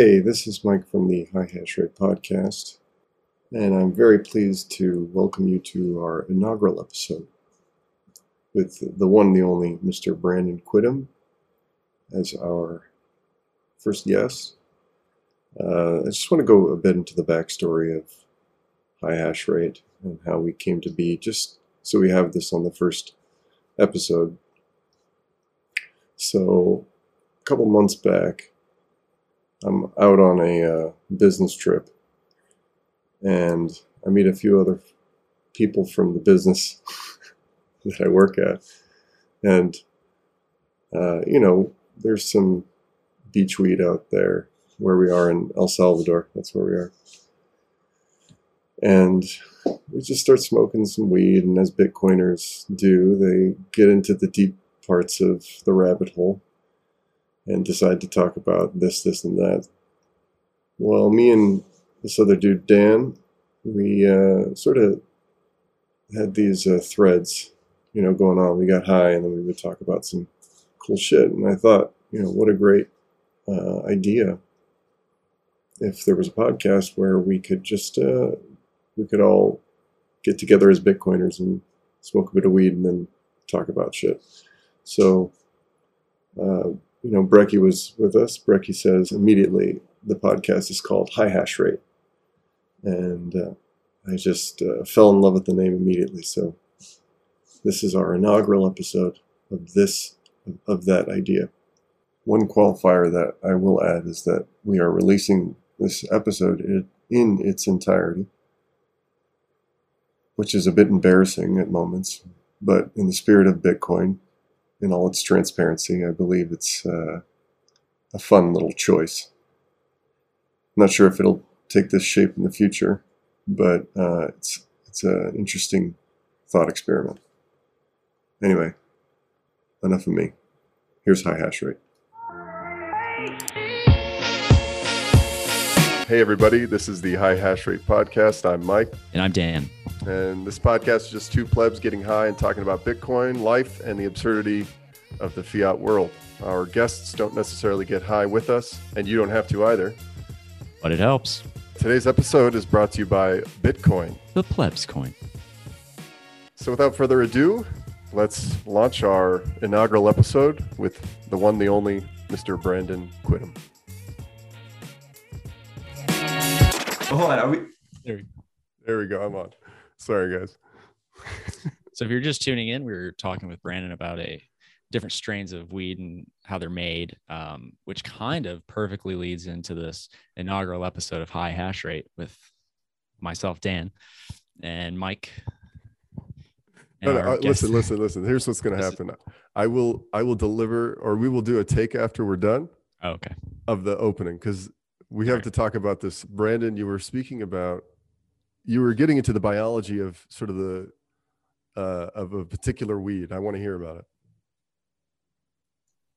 Hey, this is Mike from the High Hash Rate Podcast, and I'm very pleased to welcome you to our inaugural episode with the one, and the only Mr. Brandon Quittem as our first guest. Uh, I just want to go a bit into the backstory of High Hash Rate and how we came to be, just so we have this on the first episode. So, a couple months back, I'm out on a uh, business trip and I meet a few other people from the business that I work at. And, uh, you know, there's some beach weed out there where we are in El Salvador. That's where we are. And we just start smoking some weed. And as Bitcoiners do, they get into the deep parts of the rabbit hole and decide to talk about this, this, and that. Well, me and this other dude, Dan, we uh, sort of had these uh, threads, you know, going on. We got high, and then we would talk about some cool shit. And I thought, you know, what a great uh, idea if there was a podcast where we could just uh, we could all get together as Bitcoiners and smoke a bit of weed and then talk about shit. So uh, you know, Brecky was with us. Brecky says immediately the podcast is called High Hash Rate. And uh, I just uh, fell in love with the name immediately. So this is our inaugural episode of this, of that idea. One qualifier that I will add is that we are releasing this episode in, in its entirety, which is a bit embarrassing at moments. But in the spirit of Bitcoin, in all its transparency. I believe it's uh, a fun little choice. I'm not sure if it'll take this shape in the future, but uh, it's it's an interesting thought experiment. Anyway, enough of me. Here's high hash rate. Hey, everybody, this is the High Hash Rate Podcast. I'm Mike. And I'm Dan. And this podcast is just two plebs getting high and talking about Bitcoin, life, and the absurdity of the fiat world. Our guests don't necessarily get high with us, and you don't have to either. But it helps. Today's episode is brought to you by Bitcoin, the plebs coin. So, without further ado, let's launch our inaugural episode with the one, the only Mr. Brandon Quittem. Hold on. Are we? There we, there we go. I'm on. Sorry, guys. so if you're just tuning in, we are talking with Brandon about a different strains of weed and how they're made, um, which kind of perfectly leads into this inaugural episode of High Hash Rate with myself, Dan, and Mike. And no, no, uh, listen, listen, listen. Here's what's going to happen. I will, I will deliver, or we will do a take after we're done. Oh, okay. Of the opening, because we have right. to talk about this. Brandon, you were speaking about, you were getting into the biology of sort of the, uh, of a particular weed. I want to hear about it.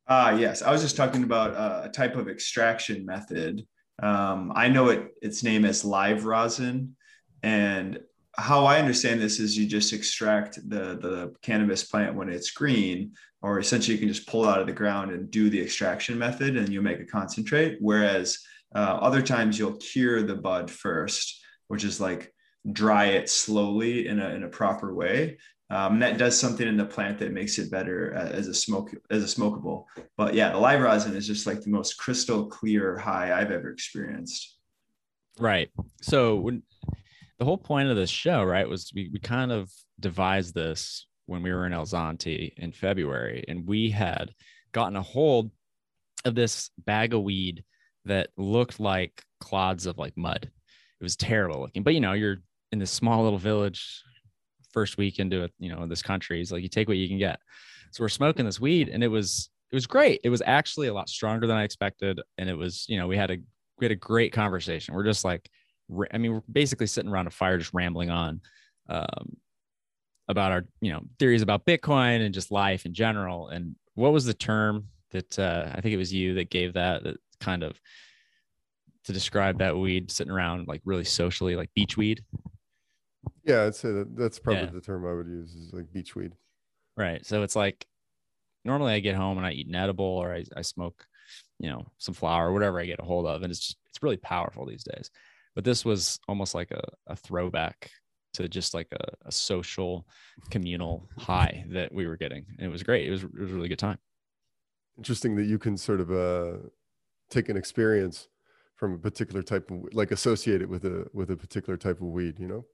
Ah, uh, yes. I was just talking about uh, a type of extraction method. Um, I know it its name is live rosin, and how I understand this is you just extract the the cannabis plant when it's green, or essentially you can just pull it out of the ground and do the extraction method, and you make a concentrate. Whereas uh, other times you'll cure the bud first, which is like dry it slowly in a, in a proper way. Um, that does something in the plant that makes it better as a smoke as a smokable. But yeah, the live rosin is just like the most crystal clear high I've ever experienced. Right. So when the whole point of this show, right, was we, we kind of devised this when we were in El Zonte in February, and we had gotten a hold of this bag of weed that looked like clods of like mud. It was terrible looking, but you know, you're in this small little village, first week into it, you know, this country. It's like you take what you can get. So we're smoking this weed, and it was it was great. It was actually a lot stronger than I expected, and it was you know we had a we had a great conversation. We're just like, I mean, we're basically sitting around a fire, just rambling on um, about our you know theories about Bitcoin and just life in general. And what was the term that uh, I think it was you that gave that that kind of to describe that weed sitting around like really socially like beach weed yeah i'd say that that's probably yeah. the term i would use is like beach weed right so it's like normally i get home and i eat an edible or i, I smoke you know, some flour or whatever I get a hold of. And it's just, it's really powerful these days. But this was almost like a, a throwback to just like a, a social communal high that we were getting. And it was great. It was, it was a really good time. Interesting that you can sort of uh, take an experience from a particular type of like associate it with a with a particular type of weed, you know?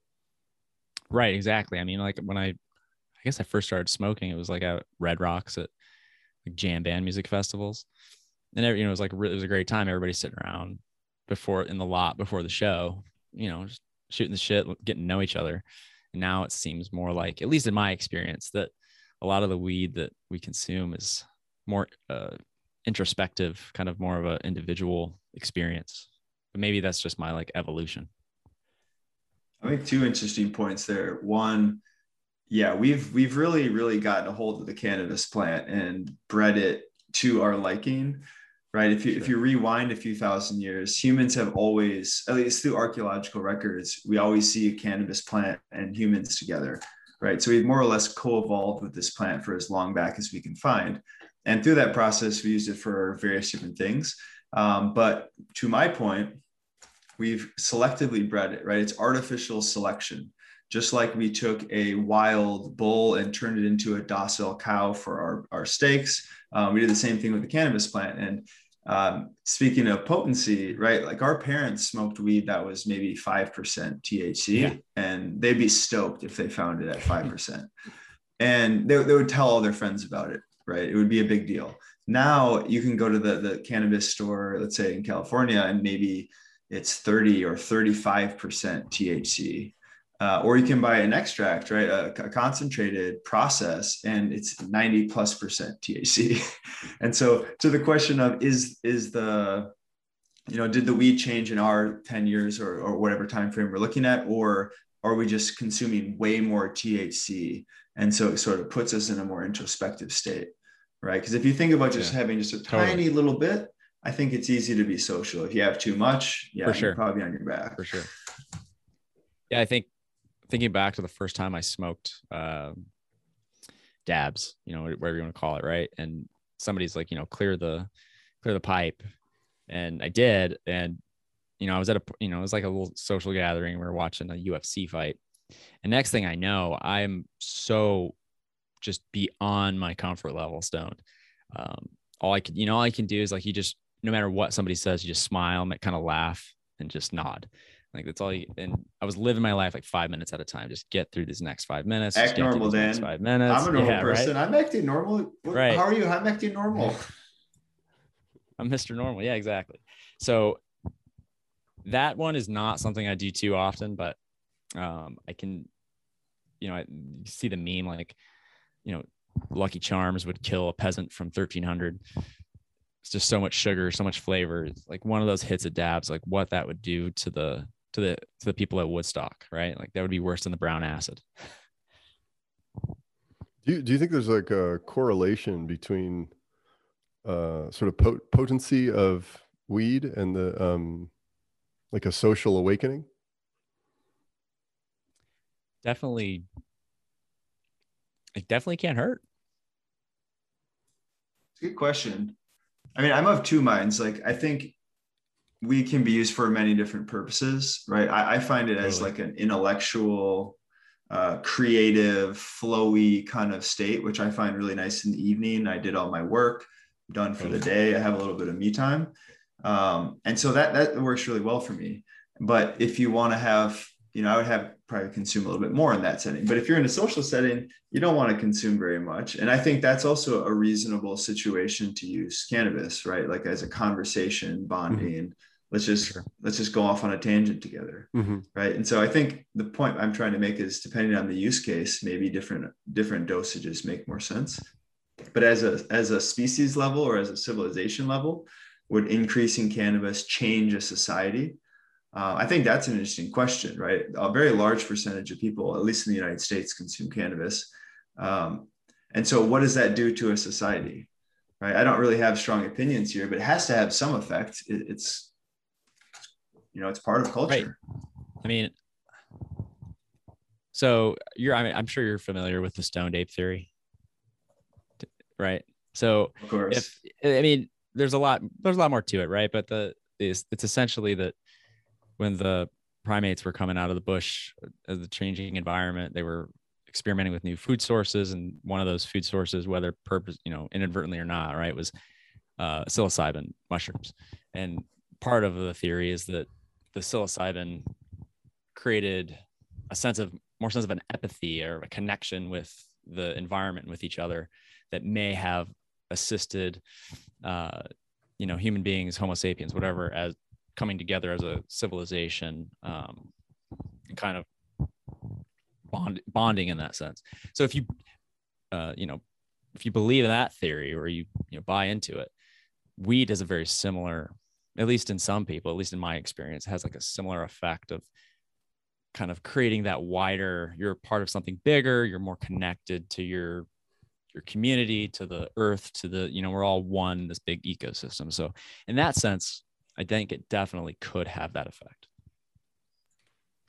Right, exactly. I mean, like when I I guess I first started smoking, it was like at Red Rocks at like jam band music festivals. And you know, it was like it was a great time. Everybody sitting around before in the lot before the show, you know, just shooting the shit, getting to know each other. And now it seems more like, at least in my experience, that a lot of the weed that we consume is more uh, introspective, kind of more of an individual experience. But maybe that's just my like evolution. I think two interesting points there. One, yeah, we've we've really really gotten a hold of the cannabis plant and bred it to our liking right if you sure. if you rewind a few thousand years humans have always at least through archaeological records we always see a cannabis plant and humans together right so we've more or less co-evolved with this plant for as long back as we can find and through that process we used it for various different things um, but to my point we've selectively bred it right it's artificial selection just like we took a wild bull and turned it into a docile cow for our, our steaks um, we did the same thing with the cannabis plant. And um, speaking of potency, right? Like our parents smoked weed that was maybe 5% THC, yeah. and they'd be stoked if they found it at 5%. and they, they would tell all their friends about it, right? It would be a big deal. Now you can go to the, the cannabis store, let's say in California, and maybe it's 30 or 35% THC uh, or you can buy an extract, right? A, a, concentrated process, and it's 90 plus percent THC. and so, to the question of is is the you know did the weed change in our 10 years or, or whatever time frame we're looking at or are we just consuming way more thc and so it sort of puts us in a more introspective state right because if you think about just yeah, having just a totally. tiny little bit i think it's easy to be social if you have too much yeah For sure. probably on your back for sure yeah i think thinking back to the first time I smoked um, dabs, you know, whatever you want to call it, right? And somebody's like, you know, clear the clear the pipe, and I did, and you know, I was at a, you know, it was like a little social gathering. We were watching a UFC fight, and next thing I know, I'm so just beyond my comfort level, stoned. Um, all I can, you know, all I can do is like you just, no matter what somebody says, you just smile, and kind of laugh, and just nod. Like that's all you, and I was living my life like five minutes at a time. Just get through these next five minutes. Act normal, Dan. Five minutes. I'm a normal yeah, person. Right? I'm acting normal. Right. How are you? I'm acting normal. I'm Mr. Normal. Yeah, exactly. So that one is not something I do too often, but um, I can, you know, I see the meme like, you know, Lucky Charms would kill a peasant from 1300 it's just so much sugar, so much flavor. It's like one of those hits of dabs, like what that would do to the to the to the people at Woodstock, right? Like that would be worse than the brown acid. Do you, do you think there's like a correlation between uh, sort of pot- potency of weed and the um, like a social awakening? Definitely, it definitely can't hurt. It's a good question. I mean, I'm of two minds. Like, I think we can be used for many different purposes, right? I, I find it as like an intellectual, uh, creative, flowy kind of state, which I find really nice in the evening. I did all my work, done for the day. I have a little bit of me time, um, and so that that works really well for me. But if you want to have, you know, I would have probably consume a little bit more in that setting. But if you're in a social setting, you don't want to consume very much. And I think that's also a reasonable situation to use cannabis, right? Like as a conversation, bonding. Mm-hmm. Let's just sure. let's just go off on a tangent together, mm-hmm. right? And so I think the point I'm trying to make is depending on the use case, maybe different different dosages make more sense. But as a as a species level or as a civilization level, would increasing cannabis change a society? Uh, I think that's an interesting question, right? A very large percentage of people, at least in the United States, consume cannabis. Um, and so, what does that do to a society? Right? I don't really have strong opinions here, but it has to have some effect. It, it's, you know, it's part of culture. Right. I mean, so you're, I mean, I'm sure you're familiar with the stoned ape theory, right? So, of course. if I mean, there's a lot there's a lot more to it, right? But the it's, it's essentially that when the primates were coming out of the bush as the changing environment, they were experimenting with new food sources, and one of those food sources, whether purpose, you know, inadvertently or not, right, was uh, psilocybin mushrooms. And part of the theory is that the psilocybin created a sense of more sense of an empathy or a connection with the environment with each other that may have assisted uh, you know human beings homo sapiens whatever as coming together as a civilization um, and kind of bond, bonding in that sense. So if you uh, you know if you believe in that theory or you you know buy into it weed is a very similar at least in some people at least in my experience has like a similar effect of kind of creating that wider you're part of something bigger you're more connected to your your community to the earth to the you know we're all one this big ecosystem. So in that sense i think it definitely could have that effect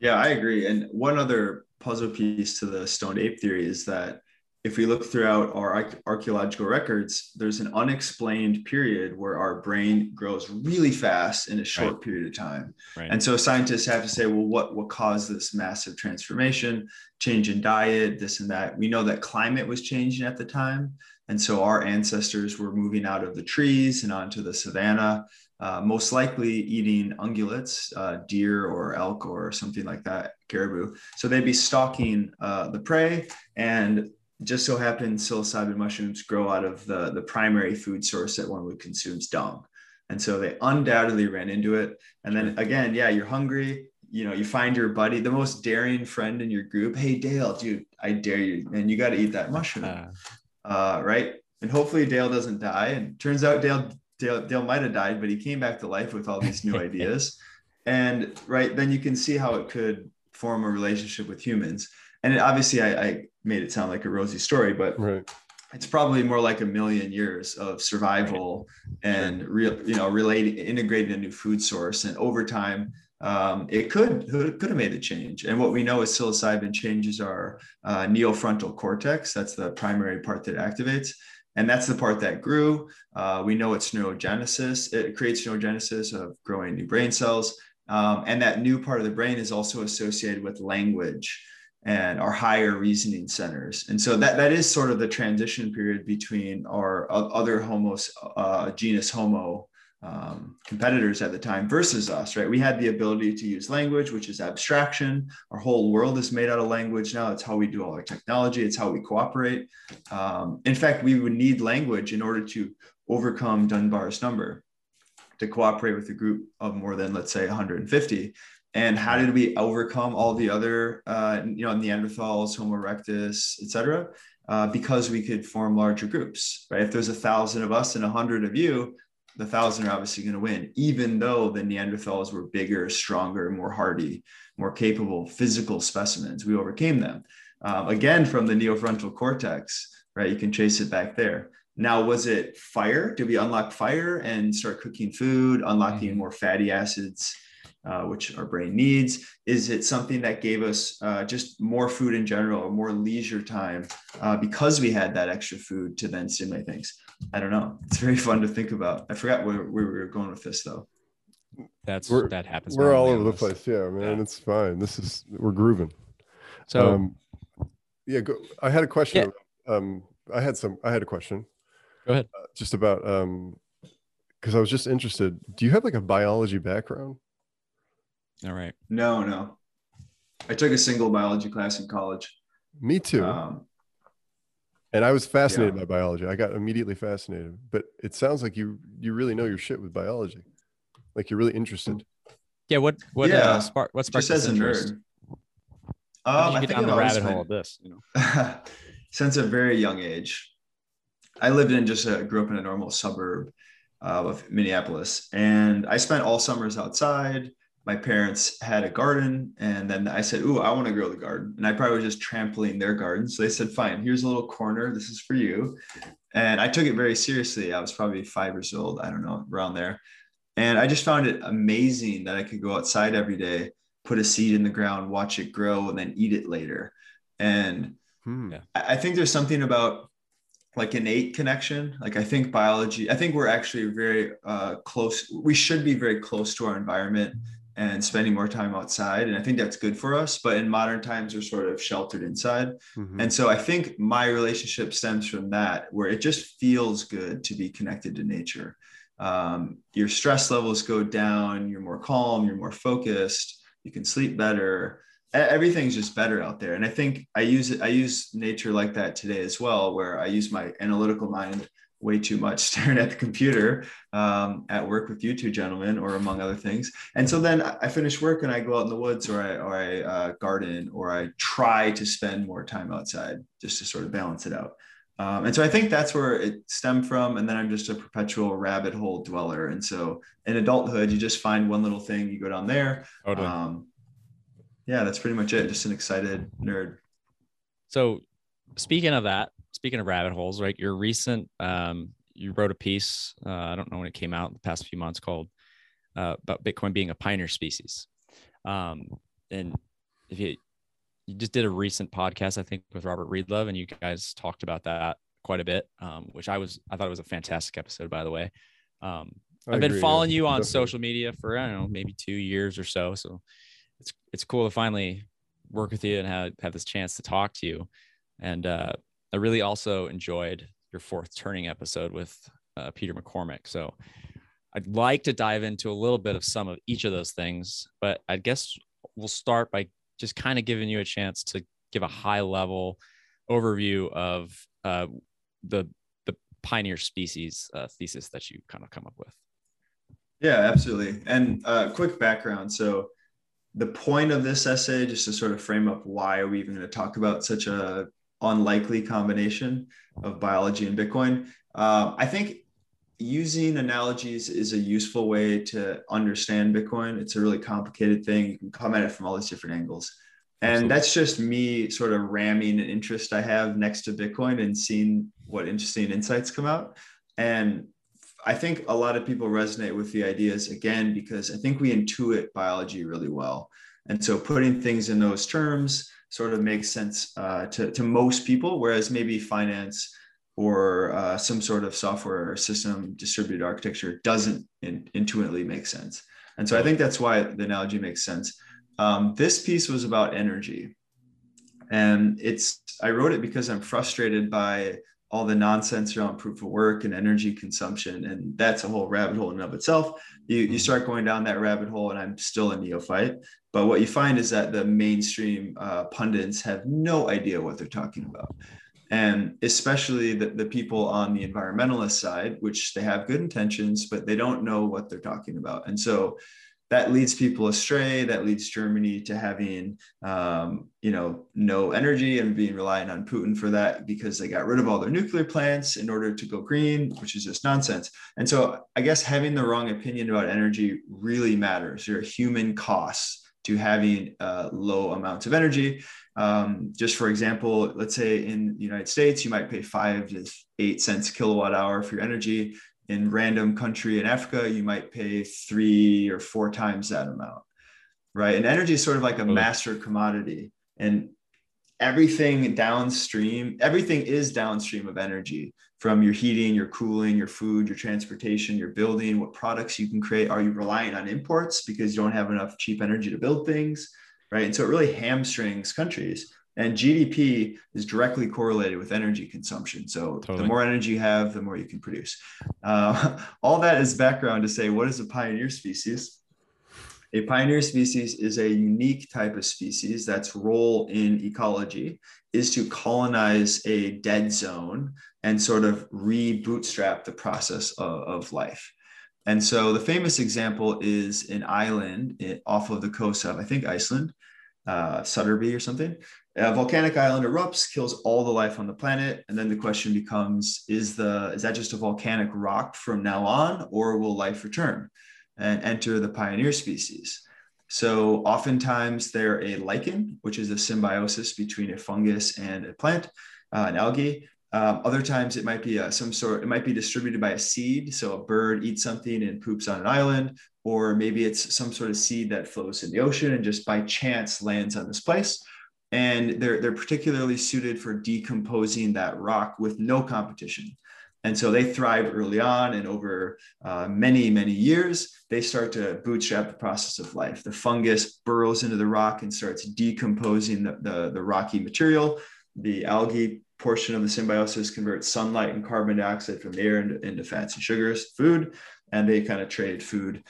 yeah i agree and one other puzzle piece to the stoned ape theory is that if we look throughout our archaeological records, there's an unexplained period where our brain grows really fast in a short right. period of time. Right. And so scientists have to say, well, what, what caused this massive transformation, change in diet, this and that? We know that climate was changing at the time. And so our ancestors were moving out of the trees and onto the savanna, uh, most likely eating ungulates, uh, deer or elk or something like that, caribou. So they'd be stalking uh, the prey and just so happens psilocybin mushrooms grow out of the, the primary food source that one would consume is dung. And so they undoubtedly ran into it. And then again, yeah, you're hungry. You know, you find your buddy, the most daring friend in your group. Hey, Dale, dude, I dare you. And you got to eat that mushroom. Uh, uh, right. And hopefully Dale doesn't die. And turns out Dale, Dale, Dale might have died, but he came back to life with all these new ideas. And right, then you can see how it could form a relationship with humans and it, obviously I, I, made it sound like a rosy story, but right. it's probably more like a million years of survival right. and sure. real, you know, related, integrating a new food source. And over time, um, it could could have made the change. And what we know is psilocybin changes our uh, neofrontal cortex. That's the primary part that activates. And that's the part that grew. Uh, we know it's neurogenesis. It creates neurogenesis of growing new brain cells. Um, and that new part of the brain is also associated with language and our higher reasoning centers. And so that, that is sort of the transition period between our other homos, uh, genus Homo um, competitors at the time versus us, right? We had the ability to use language, which is abstraction. Our whole world is made out of language now. It's how we do all our technology. It's how we cooperate. Um, in fact, we would need language in order to overcome Dunbar's number to cooperate with a group of more than, let's say, 150 and how did we overcome all the other uh, you know neanderthals homo erectus etc uh, because we could form larger groups right if there's a thousand of us and a hundred of you the thousand are obviously going to win even though the neanderthals were bigger stronger more hardy more capable physical specimens. We overcame them. Um, again from the neofrontal cortex right? You can trace it back there. Now was it fire? Did we unlock fire and start cooking food unlocking mm-hmm. more fatty acids uh, which our brain needs? Is it something that gave us uh, just more food in general or more leisure time uh, because we had that extra food to then stimulate things? I don't know. It's very fun to think about. I forgot where, where we were going with this though. That's we're, that happens. We're all over the place. Yeah, man, yeah. it's fine. This is we're grooving. So, um, yeah, go, I had a question. Yeah. Um, I had some. I had a question. Go ahead. Uh, just about um, because I was just interested. Do you have like a biology background? All right. No, no. I took a single biology class in college. Me too. Um, and I was fascinated yeah. by biology. I got immediately fascinated. But it sounds like you you really know your shit with biology. Like you're really interested. Yeah. What what yeah. uh, spark what sparked Just as a interest? nerd. Um, you get down the rabbit hole of this? You know, since a very young age, I lived in just a grew up in a normal suburb uh, of Minneapolis, and I spent all summers outside my parents had a garden and then I said, Ooh, I want to grow the garden. And I probably was just trampling their garden. So they said, Fine, here's a little corner. This is for you. And I took it very seriously. I was probably five years old. I don't know, around there. And I just found it amazing that I could go outside every day, put a seed in the ground, watch it grow, and then eat it later. And hmm. I think there's something about like innate connection. Like I think biology, I think we're actually very uh, close. We should be very close to our environment and spending more time outside. And I think that's good for us. But in modern times, we're sort of sheltered inside. Mm-hmm. And so I think my relationship stems from that, where it just feels good to be connected to nature. Um, your stress levels go down, you're more calm, you're more focused, you can sleep better. Everything's just better out there. And I think I use it, I use nature like that today as well, where I use my analytical mind way too much staring at the computer um, at work with you two gentlemen or among other things. And so then i finish work and i go out in the woods or i, or I uh, garden or i try to spend more time outside just to sort of balance it out. Um, and so i think that's where it stemmed from and then i'm just a perpetual rabbit hole dweller. And so in adulthood you just find one little thing you go down there. Totally. um, yeah that's pretty much it. Just an excited nerd. So speaking of that speaking of rabbit holes, right? Your recent, um, you wrote a piece. Uh, I don't know when it came out in the past few months called uh, about Bitcoin being a pioneer species. Um, and if you you just did a recent podcast, I think, with Robert Breedlove, and you guys talked about that quite a bit, um, which I was I thought it was a fantastic episode, by the way. Um, I've agree, been following yeah, you on definitely. social media for I don't know maybe two years or so, so it's it's cool to finally work with you and have have this chance to talk to you. And uh, I really also enjoyed your fourth turning episode with uh, Peter McCormack. So I'd like to dive into a little bit of some of each of those things, but I guess we'll start by just kind of giving you a chance to give a high level overview of uh, the the pioneer species uh, thesis that you kind of come up with. Yeah, absolutely. And uh, quick background. So the point of this essay, just to sort of frame up why are we even going to talk about such a unlikely combination of biology and Bitcoin. Uh, I think using analogies is a useful way to understand Bitcoin. It's a really complicated thing. You can come at it from all these different angles. And Absolutely. that's just me sort of ramming an interest I have next to Bitcoin and seeing what interesting insights come out. And I think a lot of people resonate with the ideas again, because I think we intuit biology really well. And so putting things in those terms, sort of makes sense uh, to, to most people, whereas maybe finance or uh, some sort of software or system distributed architecture doesn't in, intuitively make sense. And so I think that's why the analogy makes sense. Um, this piece was about energy. And it's, I wrote it because I'm frustrated by all the nonsense around proof of work and energy consumption. And that's a whole rabbit hole in and of itself. You, you start going down that rabbit hole, and I'm still a neophyte. But what you find is that the mainstream uh, pundits have no idea what they're talking about. And especially the, the people on the environmentalist side, which they have good intentions, but they don't know what they're talking about. And so that leads people astray. That leads Germany to having, um, you know, no energy and being reliant on Putin for that because they got rid of all their nuclear plants in order to go green, which is just nonsense. And so I guess having the wrong opinion about energy really matters. There are human costs to having low amounts of energy. Um, just for example, let's say in the United States, you might pay five to eight cents kilowatt hour for your energy in random country in Africa, you might pay three or four times that amount, right? And energy is sort of like a master commodity, and everything downstream, everything is downstream of energy from your heating, your cooling, your food, your transportation, your building, what products you can create. Are you relying on imports because you don't have enough cheap energy to build things, right? And so it really hamstrings countries. And GDP is directly correlated with energy consumption. So totally. the more energy you have, the more you can produce. Uh, all that is background to say, what is a pioneer species? A pioneer species is a unique type of species that's role in ecology is to colonize a dead zone and sort of re-bootstrap the process of, of life. And so the famous example is an island off of the coast of, I think, Iceland, uh, Sutterby or something. A volcanic island erupts, kills all the life on the planet, and then the question becomes: Is the is that just a volcanic rock from now on, or will life return and enter the pioneer species? So oftentimes they're a lichen, which is a symbiosis between a fungus and a plant, uh, an algae. Um, other times it might be some sort, it might be distributed by a seed. So a bird eats something and poops on an island, or maybe it's some sort of seed that flows in the ocean and just by chance lands on this place. and they're they're particularly suited for decomposing that rock with no competition. And so they thrive early on, and over uh, many, many years, they start to bootstrap the process of life. The fungus burrows into the rock and starts decomposing the, the, the rocky material. The algae portion of the symbiosis converts sunlight and carbon dioxide from the air into, into fats and sugars, food, and they kind of trade food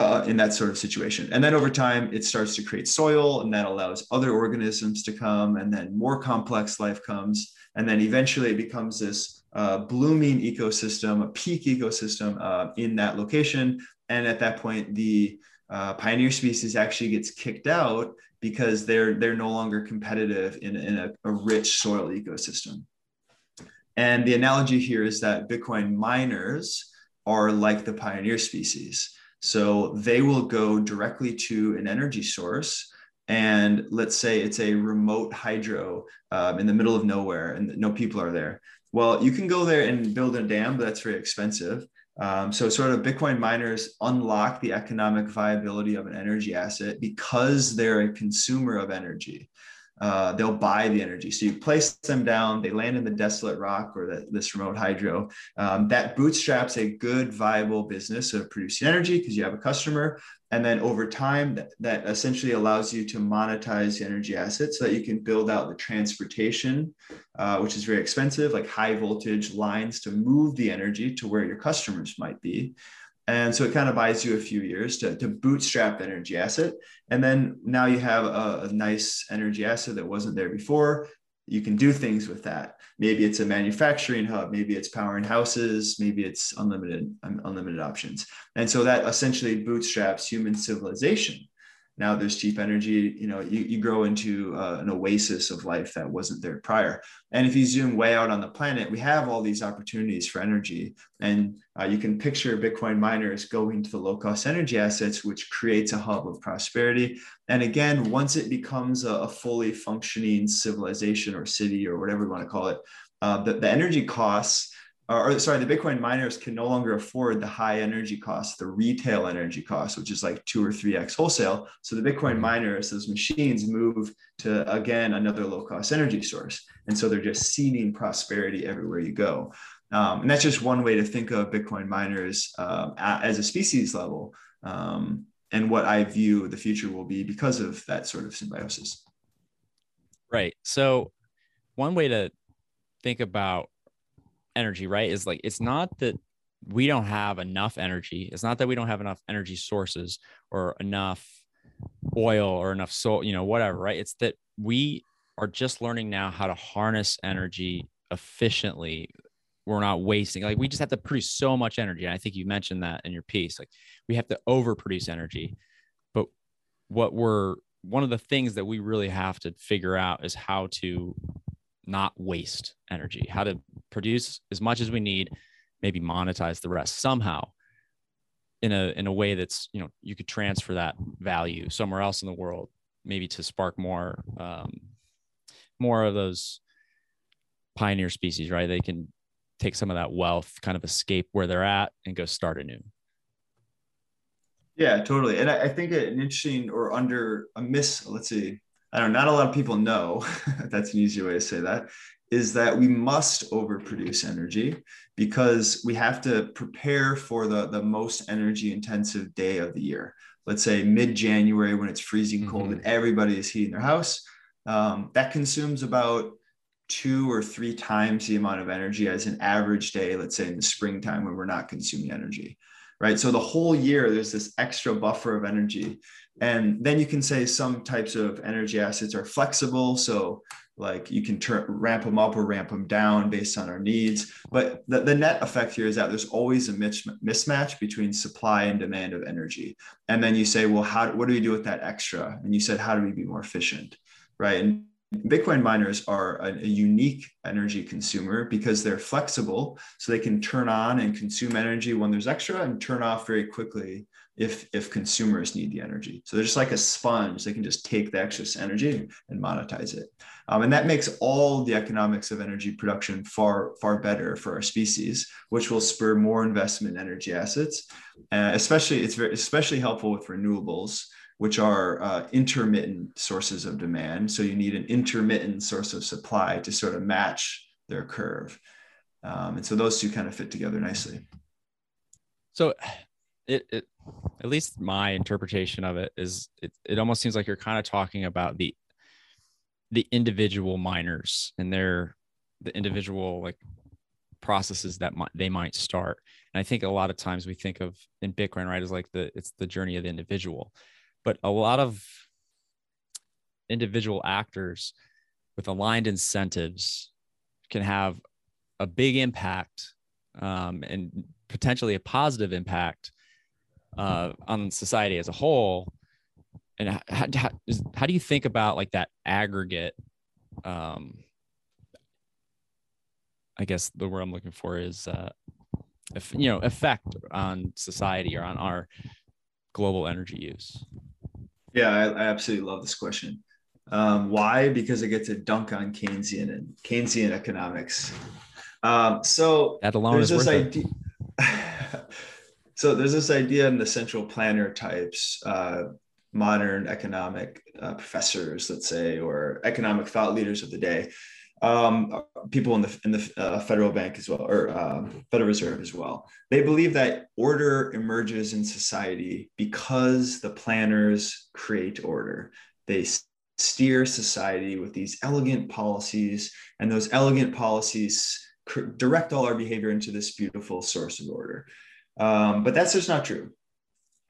uh, in that sort of situation. And then over time, it starts to create soil, and that allows other organisms to come, and then more complex life comes. And then eventually it becomes this uh, blooming ecosystem, a peak ecosystem uh, in that location. And at that point, the uh, pioneer species actually gets kicked out because they're they're no longer competitive in, in a, a rich soil ecosystem. And the analogy here is that Bitcoin miners are like the pioneer species. So they will go directly to an energy source. And let's say it's a remote hydro um, in the middle of nowhere and no people are there. Well, you can go there and build a dam, but that's very expensive. Um, so, sort of Bitcoin miners unlock the economic viability of an energy asset because they're a consumer of energy uh, they'll buy the energy. So you place them down, they land in the desolate rock or the, this remote hydro. Um, that bootstraps a good, viable business of producing energy because you have a customer. And then over time, that, that essentially allows you to monetize the energy assets so that you can build out the transportation, uh, which is very expensive, like high voltage lines to move the energy to where your customers might be. And so it kind of buys you a few years to, to bootstrap the energy asset. And then now you have a, a, nice energy asset that wasn't there before. You can do things with that. Maybe it's a manufacturing hub, maybe it's powering houses, maybe it's unlimited, unlimited options. And so that essentially bootstraps human civilization now there's cheap energy you know you, you grow into uh, an oasis of life that wasn't there prior. And if you zoom way out on the planet we have all these opportunities for energy. And uh, you can picture bitcoin miners going to the low cost energy assets which creates a hub of prosperity. And again once it becomes a, a fully functioning civilization or city or whatever you want to call it uh, the, the energy costs or sorry, the Bitcoin miners can no longer afford the high energy costs, the retail energy costs, which is like two or three X wholesale. So the Bitcoin mm-hmm. miners, those machines move to again another low cost energy source. And so they're just seeding prosperity everywhere you go. Um, and that's just one way to think of Bitcoin miners um, as a species level um, and what I view the future will be because of that sort of symbiosis. Right. So, one way to think about energy, right? Is like it's not that we don't have enough energy. It's not that we don't have enough energy sources or enough oil or enough soul, you know, whatever, right? It's that we are just learning now how to harness energy efficiently. We're not wasting, like, we just have to produce so much energy. And I think you mentioned that in your piece. Like, we have to overproduce energy. But what we're, one of the things that we really have to figure out is how to not waste energy, how to produce as much as we need, maybe monetize the rest somehow in a in a way that's you know you could transfer that value somewhere else in the world, maybe to spark more um, more of those pioneer species, right? They can take some of that wealth, kind of escape where they're at, and go start anew. Yeah, totally. And I, I think an interesting or under a miss, let's see, I don't know, not a lot of people know, that's an easy way to say that, is that we must overproduce energy because we have to prepare for the, the most energy intensive day of the year. Let's say mid January when it's freezing cold mm-hmm. and everybody is heating their house. Um, that consumes about two or three times the amount of energy as an average day, let's say in the springtime when we're not consuming energy right? So the whole year, there's this extra buffer of energy. And then you can say some types of energy assets are flexible. So like you can turn ramp them up or ramp them down based on our needs. But the, the net effect here is that there's always a mismatch between supply and demand of energy. And then you say, well, how what do we do with that extra? And you said, how do we be more efficient? Right. And Bitcoin miners are a, a, unique energy consumer because they're flexible. So they can turn on and consume energy when there's extra and turn off very quickly if if consumers need the energy. So they're just like a sponge; they can just take the excess energy and monetize it, um, and that makes all the economics of energy production far far better for our species, which will spur more investment in energy assets. Uh, especially, it's very especially helpful with renewables which are uh, intermittent sources of demand. So you need an intermittent source of supply to sort of match their curve. Um, and so those two kind of fit together nicely. So it, it at least my interpretation of it is it, it almost seems like you're kind of talking about the the individual miners and their the individual like processes that might, they might start. And i think a lot of times we think of in bitcoin right as like the it's the journey of the individual. But a lot of individual actors with aligned incentives can have a big impact um, and potentially a positive impact uh, on society as a whole. And how, how, how, do you think about like that aggregate? Um, I guess the word I'm looking for is, uh, if, you know, effect on society or on our global energy use. Yeah, I, I absolutely love this question. Um, why? Because I get to dunk on Keynesian and Keynesian economics. Um, so that alone is worth idea. so there's this idea in the central planner types, uh, modern economic uh, professors, let's say, or economic thought leaders of the day, um, people in the in the uh, federal bank as well, or uh, Federal Reserve as well. They believe that order emerges in society because the planners create order. They steer society with these elegant policies, and those elegant policies direct all our behavior into this beautiful source of order. Um, but that's just not true.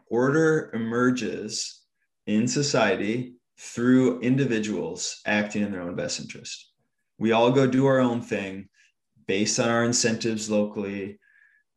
Order emerges in society through individuals acting in their own best interest. We all go do our own thing based on our incentives locally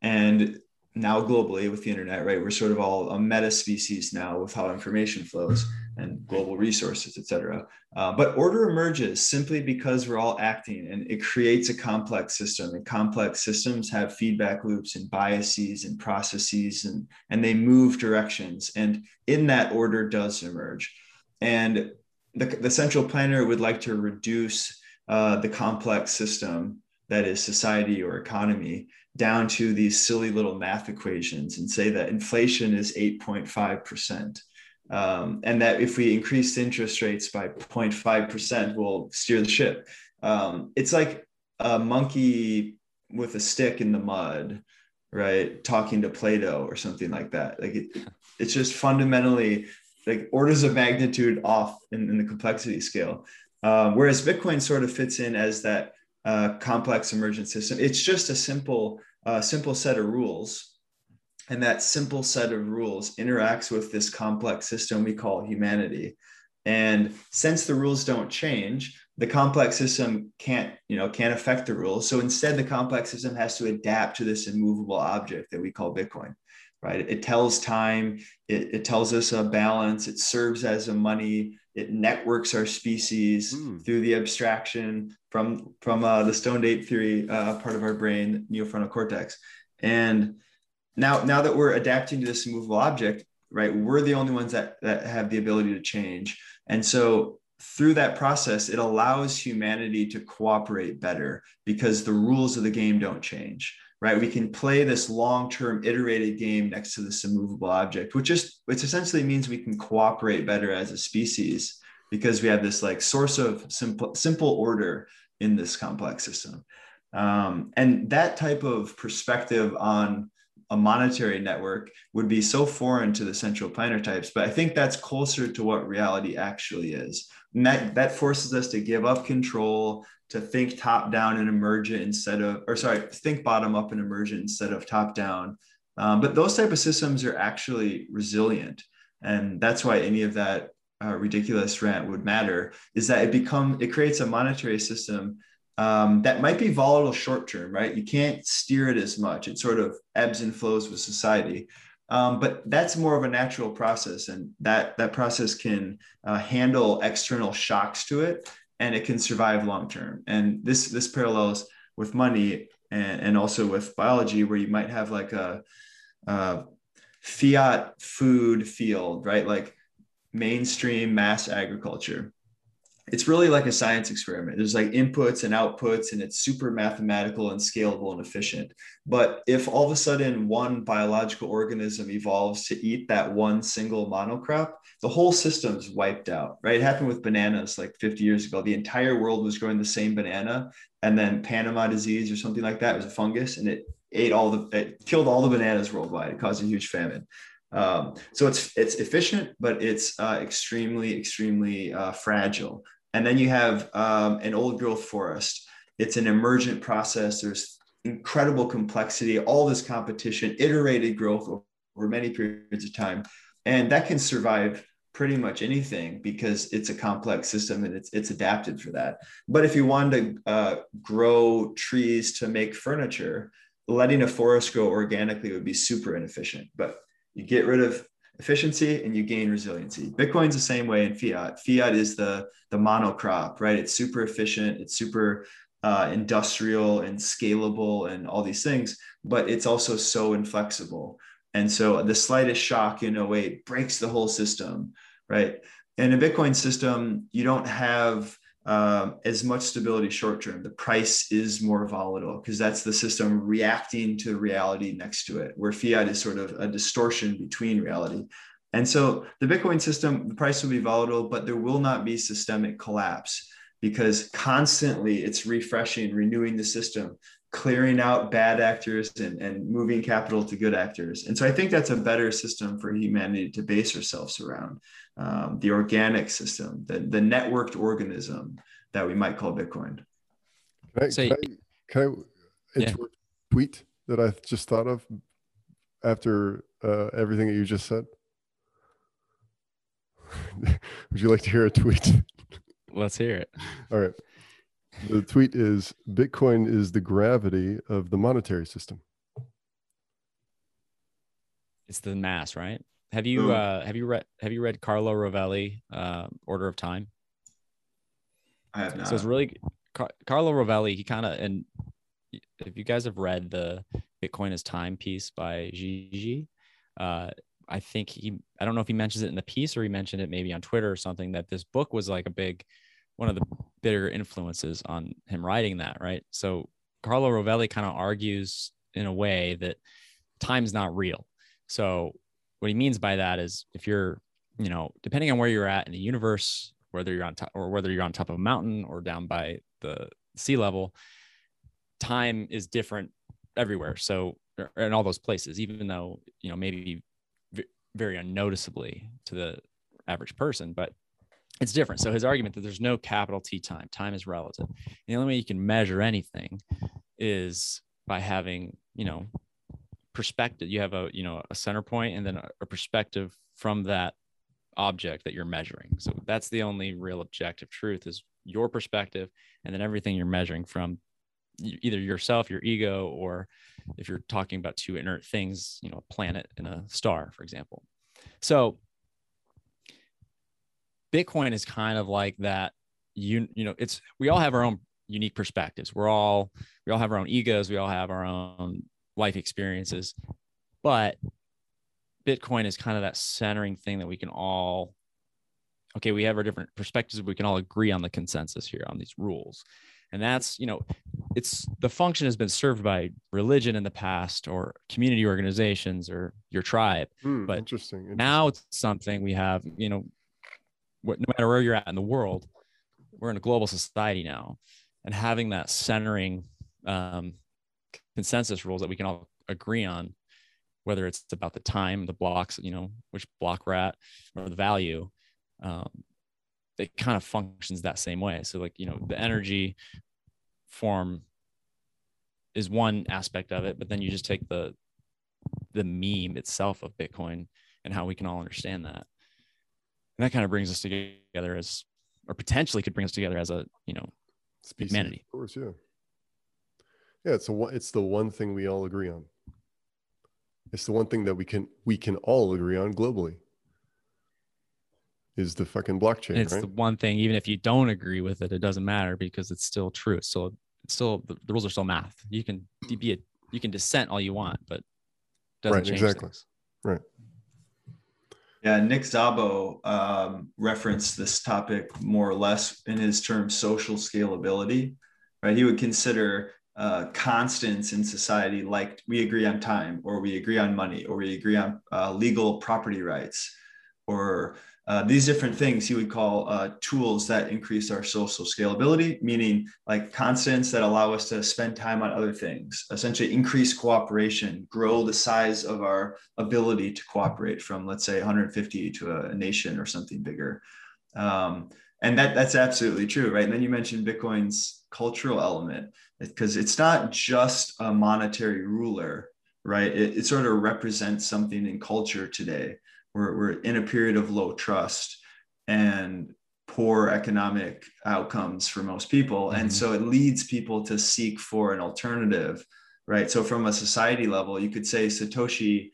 and now globally with the internet right? We're sort of all a meta species now with how information flows and global resources et cetera uh, but order emerges simply because we're all acting and it creates a complex system and complex systems have feedback loops and biases and processes and and they move directions and in that order does emerge and the, the central planner would like to reduce uh, the complex system that is society or economy down to these silly little math equations and say that inflation is 8.5%. Um, and that if we increase interest rates by 0.5%, we'll steer the ship. Um, it's like a monkey with a stick in the mud, right? Talking to Plato or something like that. Like it, it's just fundamentally like orders of magnitude off in, in the complexity scale. Um, whereas Bitcoin sort of fits in as that uh, complex emergent system. It's just a simple, uh, simple set of rules. And that simple set of rules interacts with this complex system we call humanity. And since the rules don't change, the complex system can't, you know, can't affect the rules. So instead, the complex system has to adapt to this immovable object that we call Bitcoin right? It tells time, it, it tells us a balance, it serves as a money, it networks our species mm. through the abstraction from from uh, the stoned ape theory uh, part of our brain, neofrontal cortex. And now, now that we're adapting to this immovable object, right, we're the only ones that, that have the ability to change. And so through that process, it allows humanity to cooperate better because the rules of the game don't change right? We can play this long-term iterated game next to this immovable object, which just which essentially means we can cooperate better as a species because we have this like source of simple simple order in this complex system. Um, and that type of perspective on a monetary network would be so foreign to the central planner types, but I think that's closer to what reality actually is. And that, that forces us to give up control, to think top down and emergent instead of, or sorry, think bottom up and emergent instead of top down. Um, but those type of systems are actually resilient, and that's why any of that uh, ridiculous rant would matter. Is that it become it creates a monetary system um, that might be volatile short term, right? You can't steer it as much. It sort of ebbs and flows with society. Um, but that's more of a natural process, and that that process can uh, handle external shocks to it and it can survive long term. And this this parallels with money and, and also with biology, where you might have like a, a fiat food field, right? Like mainstream mass agriculture it's really like a science experiment. There's like inputs and outputs, and it's super mathematical and scalable and efficient. But if all of a sudden one biological organism evolves to eat that one single monocrop, the whole system's wiped out, right? It happened with bananas like 50 years ago. The entire world was growing the same banana, and then Panama disease or something like that was a fungus, and it ate all the, it killed all the bananas worldwide. It caused a huge famine. Um, so it's it's efficient, but it's uh, extremely extremely uh, fragile. And then you have um, an old growth forest. It's an emergent process. There's incredible complexity, all this competition, iterated growth over many periods of time, and that can survive pretty much anything because it's a complex system and it's it's adapted for that. But if you wanted to uh, grow trees to make furniture, letting a forest grow organically would be super inefficient. But you get rid of efficiency and you gain resiliency. Bitcoin's the same way in fiat. Fiat is the the monocrop, right? It's super efficient. It's super uh, industrial and scalable and all these things, but it's also so inflexible. And so the slightest shock in 08 breaks the whole system, right? In a Bitcoin system, you don't have um, as much stability short term. The price is more volatile because that's the system reacting to reality next to it, where fiat is sort of a distortion between reality. And so the Bitcoin system, the price will be volatile, but there will not be systemic collapse because constantly it's refreshing, renewing the system, clearing out bad actors and, and moving capital to good actors. And so I think that's a better system for humanity to base ourselves around um, the organic system, the, the networked organism that we might call Bitcoin. Can I, so, can I, can I yeah. tweet that I just thought of after uh, everything that you just said? Would you like to hear a tweet? Let's hear it. All right. The tweet is Bitcoin is the gravity of the monetary system. It's the mass, right? Have you uh, have you read have you read Carlo Rovelli, uh, Order of Time? I have not. So it's really Car- Carlo Rovelli. He kind of and if you guys have read the Bitcoin is Time piece by Gigi, uh, I think he I don't know if he mentions it in the piece or he mentioned it maybe on Twitter or something that this book was like a big one of the bigger influences on him writing that, right? So Carlo Rovelli kind of argues in a way that time's not real. So what he means by that is if you're, you know, depending on where you're at in the universe, whether you're on top or whether you're on top of a mountain or down by the sea level, time is different everywhere. So er, er, in all those places, even though, you know, maybe very unnoticeably to the average person, but it's different. So his argument that there's no capital T time, time is relative. And The only way you can measure anything is by having, you know, perspective. You have a, you know, a center point and then a, perspective from that object that you're measuring. So that's the only real objective truth is your perspective and then everything you're measuring from either yourself, your ego, or if you're talking about two inert things, you know, a planet and a star, for example. So Bitcoin is kind of like that. You you know, it's we all have our own unique perspectives. We're all we all have our own egos. We all have our own life experiences, but Bitcoin is kind of that centering thing that we can all. Okay, we have our different perspectives. We can all agree on the consensus here on these rules, and that's you know, it's the function has been served by religion in the past or community organizations or your tribe. Hmm, but interesting, interesting. Now it's something we have. You know, no matter where you're at in the world, we're in a global society now, and having that centering um, consensus rules that we can all agree on, whether it's about the time, the blocks, you know, which block we're at, or the value, um, it kind of functions that same way. So, like, you know, the energy form is one aspect of it, but then you just take the the meme itself of Bitcoin and how we can all understand that and that kind of brings us together as or potentially could bring us together as a you know Species, humanity of course yeah. Yeah it's a it's the one thing we all agree on. It's the one thing that we can we can all agree on globally. Is the fucking blockchain it's right? the one thing even if you don't agree with it it doesn't matter because it's still true. It's still it's still the, the rules are still math. You can be a you can dissent all you want but right exactly. things. Right. Yeah, Nick Szabo um, referenced this topic more or less in his term social scalability, right? He would consider uh, constants in society like we agree on time, or we agree on money, or we agree on uh, legal property rights, or uh, these different things he would call uh, tools that increase our social scalability, meaning like constants that allow us to spend time on other things, essentially increase cooperation, grow the size of our ability to cooperate from, let's say, 150 to a, nation or something bigger. Um, and that that's absolutely true, right? And then you mentioned Bitcoin's cultural element because it's not just a monetary ruler, right? It, it sort of represents something in culture today we're, we're in a period of low trust and poor economic outcomes for most people. Mm-hmm. And so it leads people to seek for an alternative, right? So, from a society level, you could say Satoshi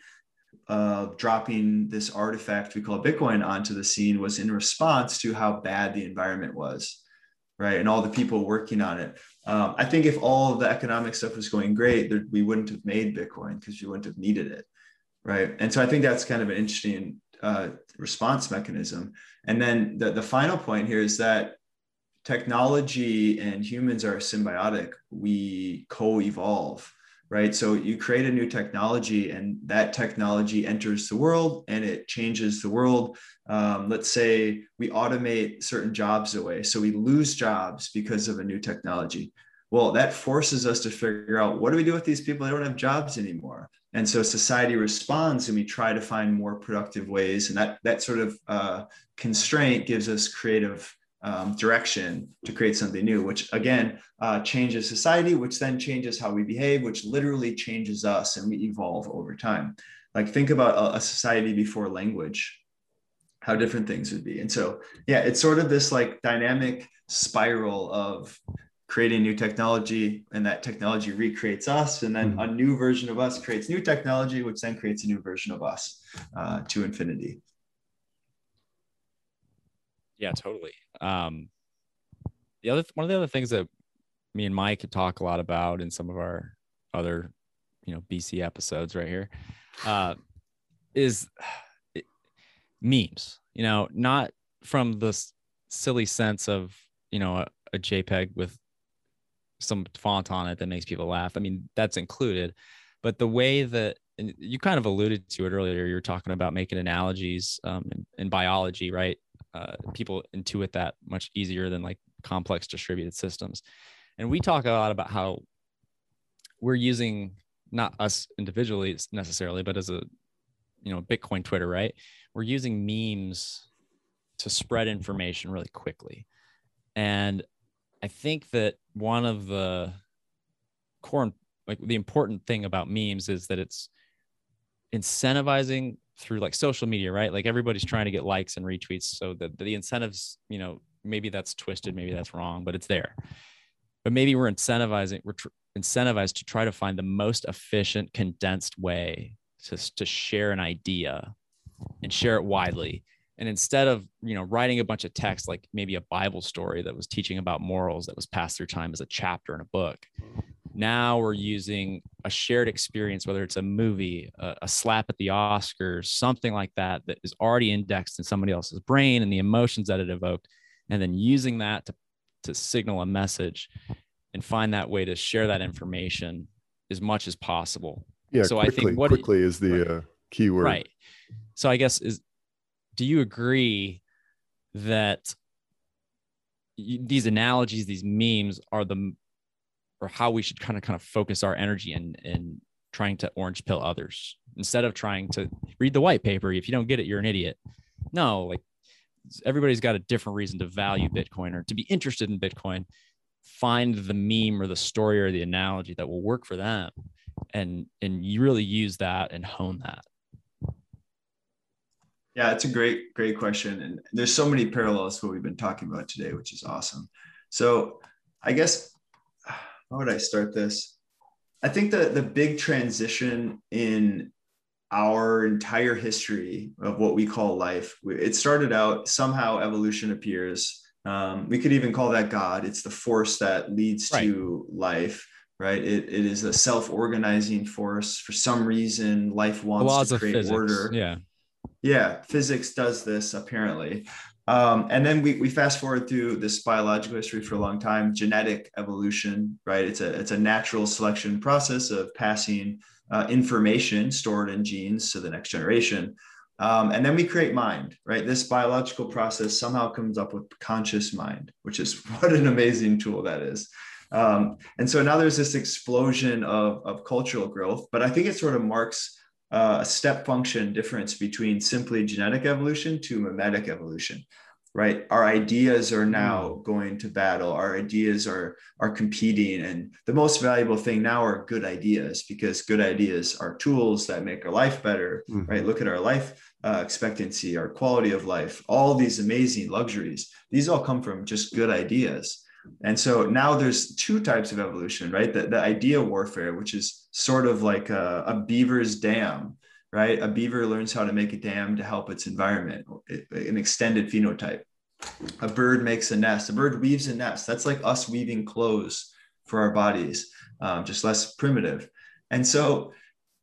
uh, dropping this artifact we call Bitcoin onto the scene was in response to how bad the environment was, right? And all the people working on it. Um, I think if all the economic stuff was going great, there, we wouldn't have made Bitcoin because we wouldn't have needed it right? And so I think that's kind of an interesting uh, response mechanism. And then the, the final point here is that technology and humans are symbiotic. We co-evolve, right? So you create a new technology, and that technology enters the world and it changes the world. Um, let's say we automate certain jobs away, so we lose jobs because of a new technology. Well, that forces us to figure out what do we do with these people they don't have jobs anymore? And so society responds and we try to find more productive ways. And that that sort of uh, constraint gives us creative um, direction to create something new which again uh, changes society which then changes how we behave which literally changes us and we evolve over time. Like think about a, a society before language how different things would be. And so yeah it's sort of this like dynamic spiral of creating new technology and that technology recreates us and then mm-hmm. a new version of us creates new technology which then creates a new version of us uh, to infinity yeah totally um, the other one of the other things that me and mike talk a lot about in some of our other you know bc episodes right here uh, is it, memes you know not from the silly sense of you know a, a jpeg with some font on it that makes people laugh. I mean, that's included. But the way that you kind of alluded to it earlier, you're talking about making analogies um, in, in, biology, right? Uh, people intuit that much easier than like complex distributed systems. And we talk a lot about how we're using not us individually necessarily, but as a you know Bitcoin Twitter, right? We're using memes to spread information really quickly. And I think that one of the core, like the important thing about memes is that it's incentivizing through like social media, right? Like everybody's trying to get likes and retweets. So the, the incentives, you know, maybe that's twisted, maybe that's wrong, but it's there. But maybe we're incentivizing, we're tr- incentivized to try to find the most efficient, condensed way to, to share an idea and share it widely and instead of you know writing a bunch of text like maybe a bible story that was teaching about morals that was passed through time as a chapter in a book now we're using a shared experience whether it's a movie a, a, slap at the oscars something like that that is already indexed in somebody else's brain and the emotions that it evoked and then using that to, to signal a message and find that way to share that information as much as possible. Yeah so quickly, i think what quickly is the right, uh, key word right. So i guess is do you agree that these analogies, these memes are the or how we should kind of kind of focus our energy in in trying to orange pill others instead of trying to read the white paper. If you don't get it, you're an idiot. No, like everybody's got a different reason to value Bitcoin or to be interested in Bitcoin. Find the meme or the story or the analogy that will work for them and and you really use that and hone that. Yeah, it's a great, great question. And there's so many parallels to what we've been talking about today, which is awesome. So I guess how would I start this? I think that the big transition in our entire history of what we call life, it started out somehow evolution appears. Um, we could even call that God. It's the force that leads right. to life. right? It, it is a self-organizing force. For some reason, life wants to create order. Yeah. Yeah, physics does this apparently. Um, and then we, we fast forward through this biological history for a long time, genetic evolution, right? It's a, it's a natural selection process of passing uh, information stored in genes to the next generation. Um, and then we create mind, right? This biological process somehow comes up with conscious mind, which is what an amazing tool that is. Um, and so now there's this explosion of, of cultural growth, but I think it sort of marks uh, a step function difference between simply genetic evolution to mimetic evolution right? Our ideas are now hmm. going to battle. Our ideas are are competing. And the most valuable thing now are good ideas because good ideas are tools that make our life better mm-hmm. right? Look at our life uh, expectancy our quality of life all these amazing luxuries. These all come from just good ideas and so now there's two types of evolution, right? The, the idea warfare, which is sort of like a, a, beaver's dam, right? A beaver learns how to make a dam to help its environment, an extended phenotype. A bird makes a nest. A bird weaves a nest. That's like us weaving clothes for our bodies, um, just less primitive. And so,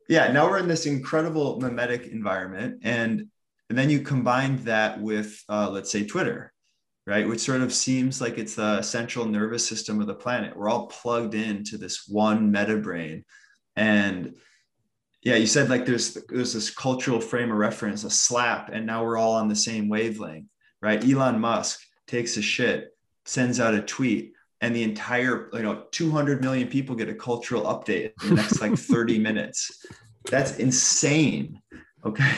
yeah, now we're in this incredible mimetic environment. And, and then you combine that with, uh, let's say, Twitter, right? Which sort of seems like it's the central nervous system of the planet. We're all plugged into this one meta brain. And yeah, you said like there's there's this cultural frame of reference, a slap, and now we're all on the same wavelength, right? Elon Musk takes a shit, sends out a tweet, and the entire you know 200 million people get a cultural update in the next like 30 minutes. That's insane. Okay.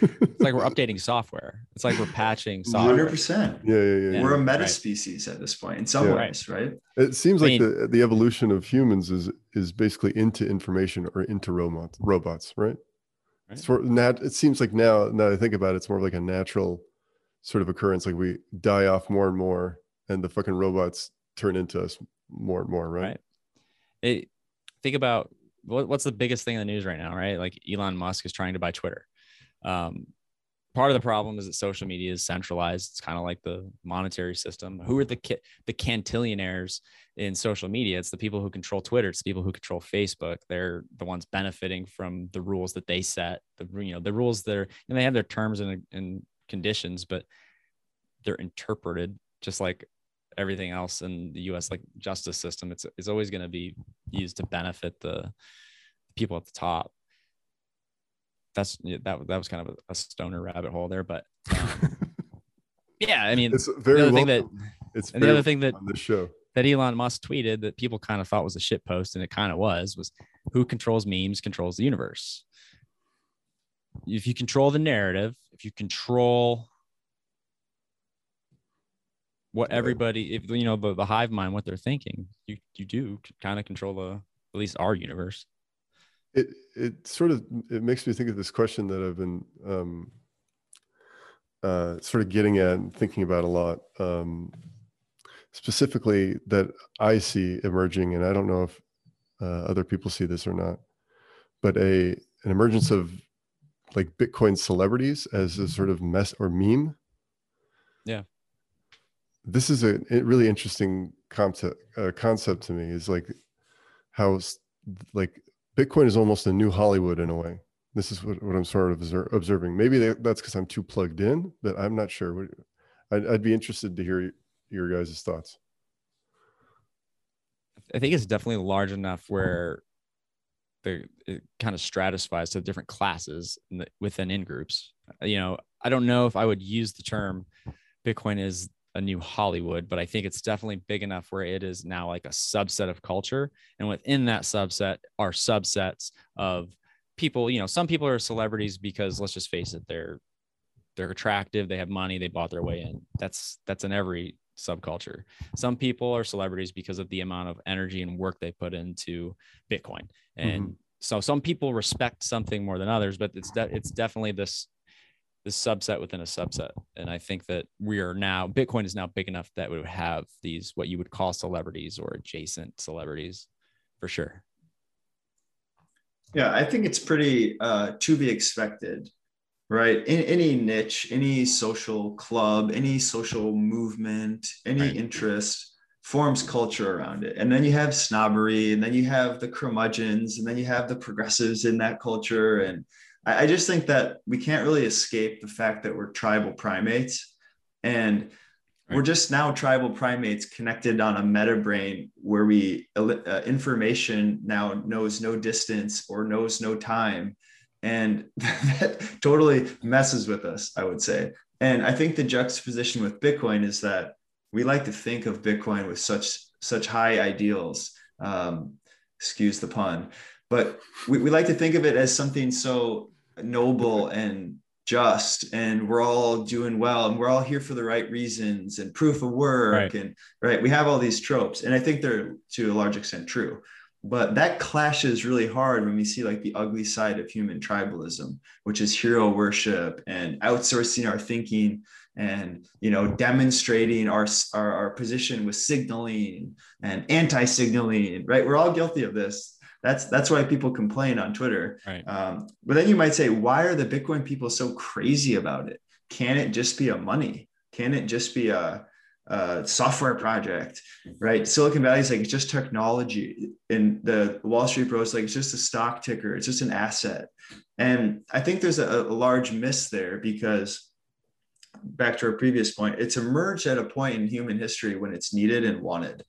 It's like we're updating software. It's like we're patching software. 100%. Yeah, yeah, yeah. We're a meta species at this point in some yeah. ways, right? It seems like mean, the, the evolution of humans is is basically into information or into robots, robots, right? right. For nat, it seems like now, now I think about it, it's more of like a natural sort of occurrence. Like we die off more and more, and the fucking robots turn into us more and more, right? Right. It, think about what, what's the biggest thing in the news right now, right? Like Elon Musk is trying to buy Twitter um, part of the problem is that social media is centralized. It's kind of like the monetary system. Who are the the cantillionaires in social media? It's the people who control Twitter. It's the people who control Facebook. They're the ones benefiting from the rules that they set. The you know the rules that are and they have their terms and, and conditions, but they're interpreted just like everything else in the U.S. like justice system. It's it's always going to be used to benefit the people at the top that's that that was kind of a, a stoner rabbit hole there, but um, yeah, I mean, it's very the other thing that it's and the other thing that on the show that Elon Musk tweeted that people kind of thought was a shit post, and it kind of was, was who controls memes controls the universe. If you control the narrative, if you control what everybody, if you know the, the hive mind, what they're thinking, you you do kind of control the at least our universe. It it sort of it makes me think of this question that I've been um, uh, sort of getting at and thinking about a lot. Um, specifically, that I see emerging, and I don't know if uh, other people see this or not, but a an emergence of like Bitcoin celebrities as a sort of mess or meme. Yeah, this is a, really interesting concept. Uh, concept to me is like how like Bitcoin is almost a new Hollywood in a way. This is what, what I'm sort of observing. Maybe that's because I'm too plugged in, but I'm not sure. I'd, I'd be interested to hear your guys' thoughts. I think it's definitely large enough where the it kind of stratifies to different classes the, within in groups. You know, I don't know if I would use the term Bitcoin is a new Hollywood, but I think it's definitely big enough where it is now like a subset of culture. And within that subset are subsets of people, you know, some people are celebrities because let's just face it, they're they're attractive, they have money, they bought their way in. That's that's in every subculture. Some people are celebrities because of the amount of energy and work they put into Bitcoin. And mm-hmm. so some people respect something more than others, but it's de- it's definitely this this subset within a subset. And I think that we are now Bitcoin is now big enough that we would have these what you would call celebrities or adjacent celebrities for sure. Yeah, I think it's pretty uh, to be expected, right? In any niche, any social club, any social movement, any right. interest, forms culture around it. And then you have snobbery, and then you have the curmudgeons, and then you have the progressives in that culture. And I, I just think that we can't really escape the fact that we're tribal primates. And right. we're just now tribal primates connected on a meta brain where we uh, information now knows no distance or knows no time. And that totally messes with us, I would say. And I think the juxtaposition with Bitcoin is that we like to think of Bitcoin with such such high ideals. Um, excuse the pun, but we, we like to think of it as something so noble and just and we're all doing well and we're all here for the right reasons and proof of work right. and right we have all these tropes and i think they're to a large extent true. But that clashes really hard when we see like the ugly side of human tribalism which is hero worship and outsourcing our thinking and you know demonstrating our, our, our position with signaling and anti-signaling right? We're all guilty of this that's that's why people complain on twitter. Right. um, but then you might say why are the bitcoin people so crazy about it? Can it just be a money? Can it just be a, a software project? Right? Silicon valley is like it's just technology. And the wall street bros like it's just a stock ticker. It's just an asset. And i think there's a, a large miss there because back to our previous point, it's emerged at a point in human history when it's needed and wanted,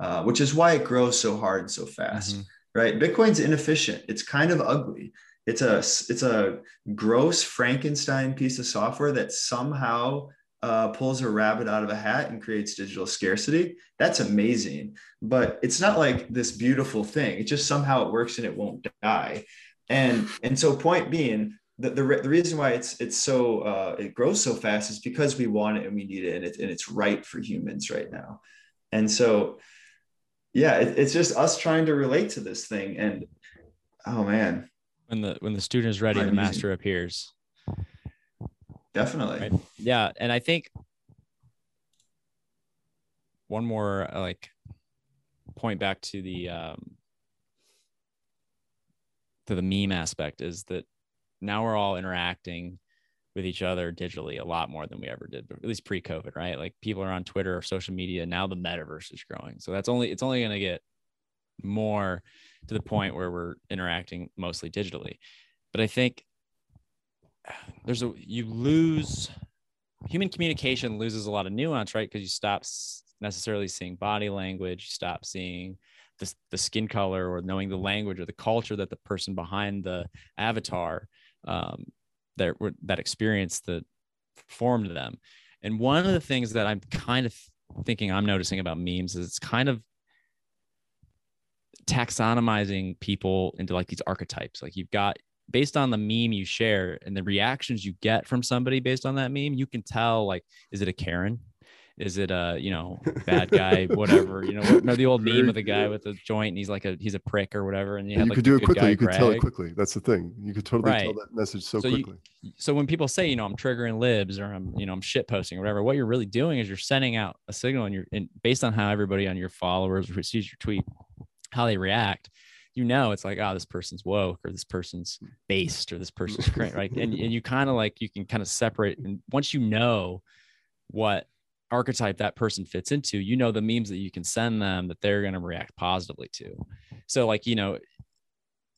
uh, which is why it grows so hard and so fast. Mm-hmm. Right? Bitcoin's inefficient. It's kind of ugly. It's a it's a gross Frankenstein piece of software that somehow uh, pulls a rabbit out of a hat and creates digital scarcity. That's amazing, but it's not like this beautiful thing. It just somehow it works and it won't die. And and so point being, the, the, the reason why it's it's so uh, it grows so fast is because we want it and we need it and, it, and it's right for humans right now and so yeah it, it's just us trying to relate to this thing and oh man. When the when the student is ready the master appears. Definitely. Right? yeah and i think one more uh, like point back to the um to the meme aspect is that now we're all interacting with each other digitally a lot more than we ever did, at least pre-COVID, right? Like people are on Twitter or social media. Now the metaverse is growing. So that's only it's only going to get more to the point where we're interacting mostly digitally. But I think there's a you lose human communication loses a lot of nuance, right? Because you stop necessarily seeing body language, you stop seeing the, the skin color or knowing the language or the culture that the person behind the avatar um, that that experience that formed them. And one of the things that I'm kind of thinking I'm noticing about memes is it's kind of taxonomizing people into like these archetypes. Like you've got based on the meme you share and the reactions you get from somebody based on that meme, you can tell like, is it a Karen? Is it a you know bad guy whatever you know remember the old meme of the guy with the joint and he's like a he's a prick or whatever and you, you like could do it quickly you could tell it quickly. That's the thing. You could totally right. tell that message so, so quickly. you, so when people say you know i'm triggering libs or i'm you know i'm shit posting or whatever what you're really doing is you're sending out a signal and you're and based on how everybody on your followers receives your tweet how they react you know it's like oh this person's woke or this person's based or this person's crank, right? And, and you kind of like you can kind of separate and once you know what archetype that person fits into, you know the memes that you can send them that they're going to react positively to. So like, you know,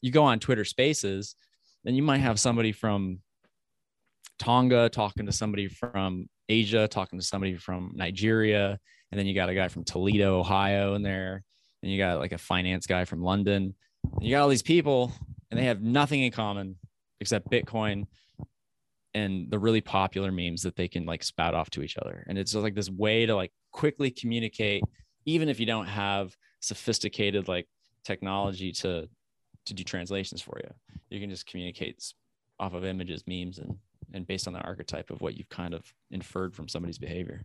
you go on Twitter Spaces, and you might have somebody from Tonga talking to somebody from Asia, talking to somebody from Nigeria, and then you got a guy from Toledo, Ohio in there, and you got like a finance guy from London. And you got all these people and they have nothing in common except Bitcoin and the really popular memes that they can like spout off to each other. And it's just like this way to like quickly communicate, even if you don't have sophisticated like technology to to do translations for you. You can just communicate off of images, memes, and and based on the archetype of what you've kind of inferred from somebody's behavior.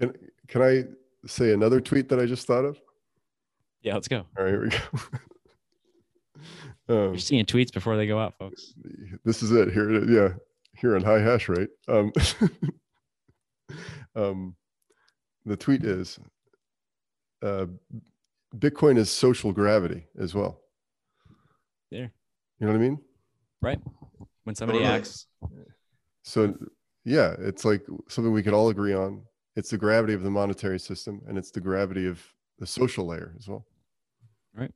Can can I say another tweet that I just thought of? Yeah, let's go. All right, here we go. um, You're seeing tweets before they go out, folks. This is it. Here it is. Yeah here on high hash rate. Um, um, the tweet is uh, Bitcoin is social gravity as well. There. You know what I mean? Right. When somebody asks. So, yeah, it's like something we could all agree on. it's the gravity of the monetary system and it's the gravity of the social layer as well right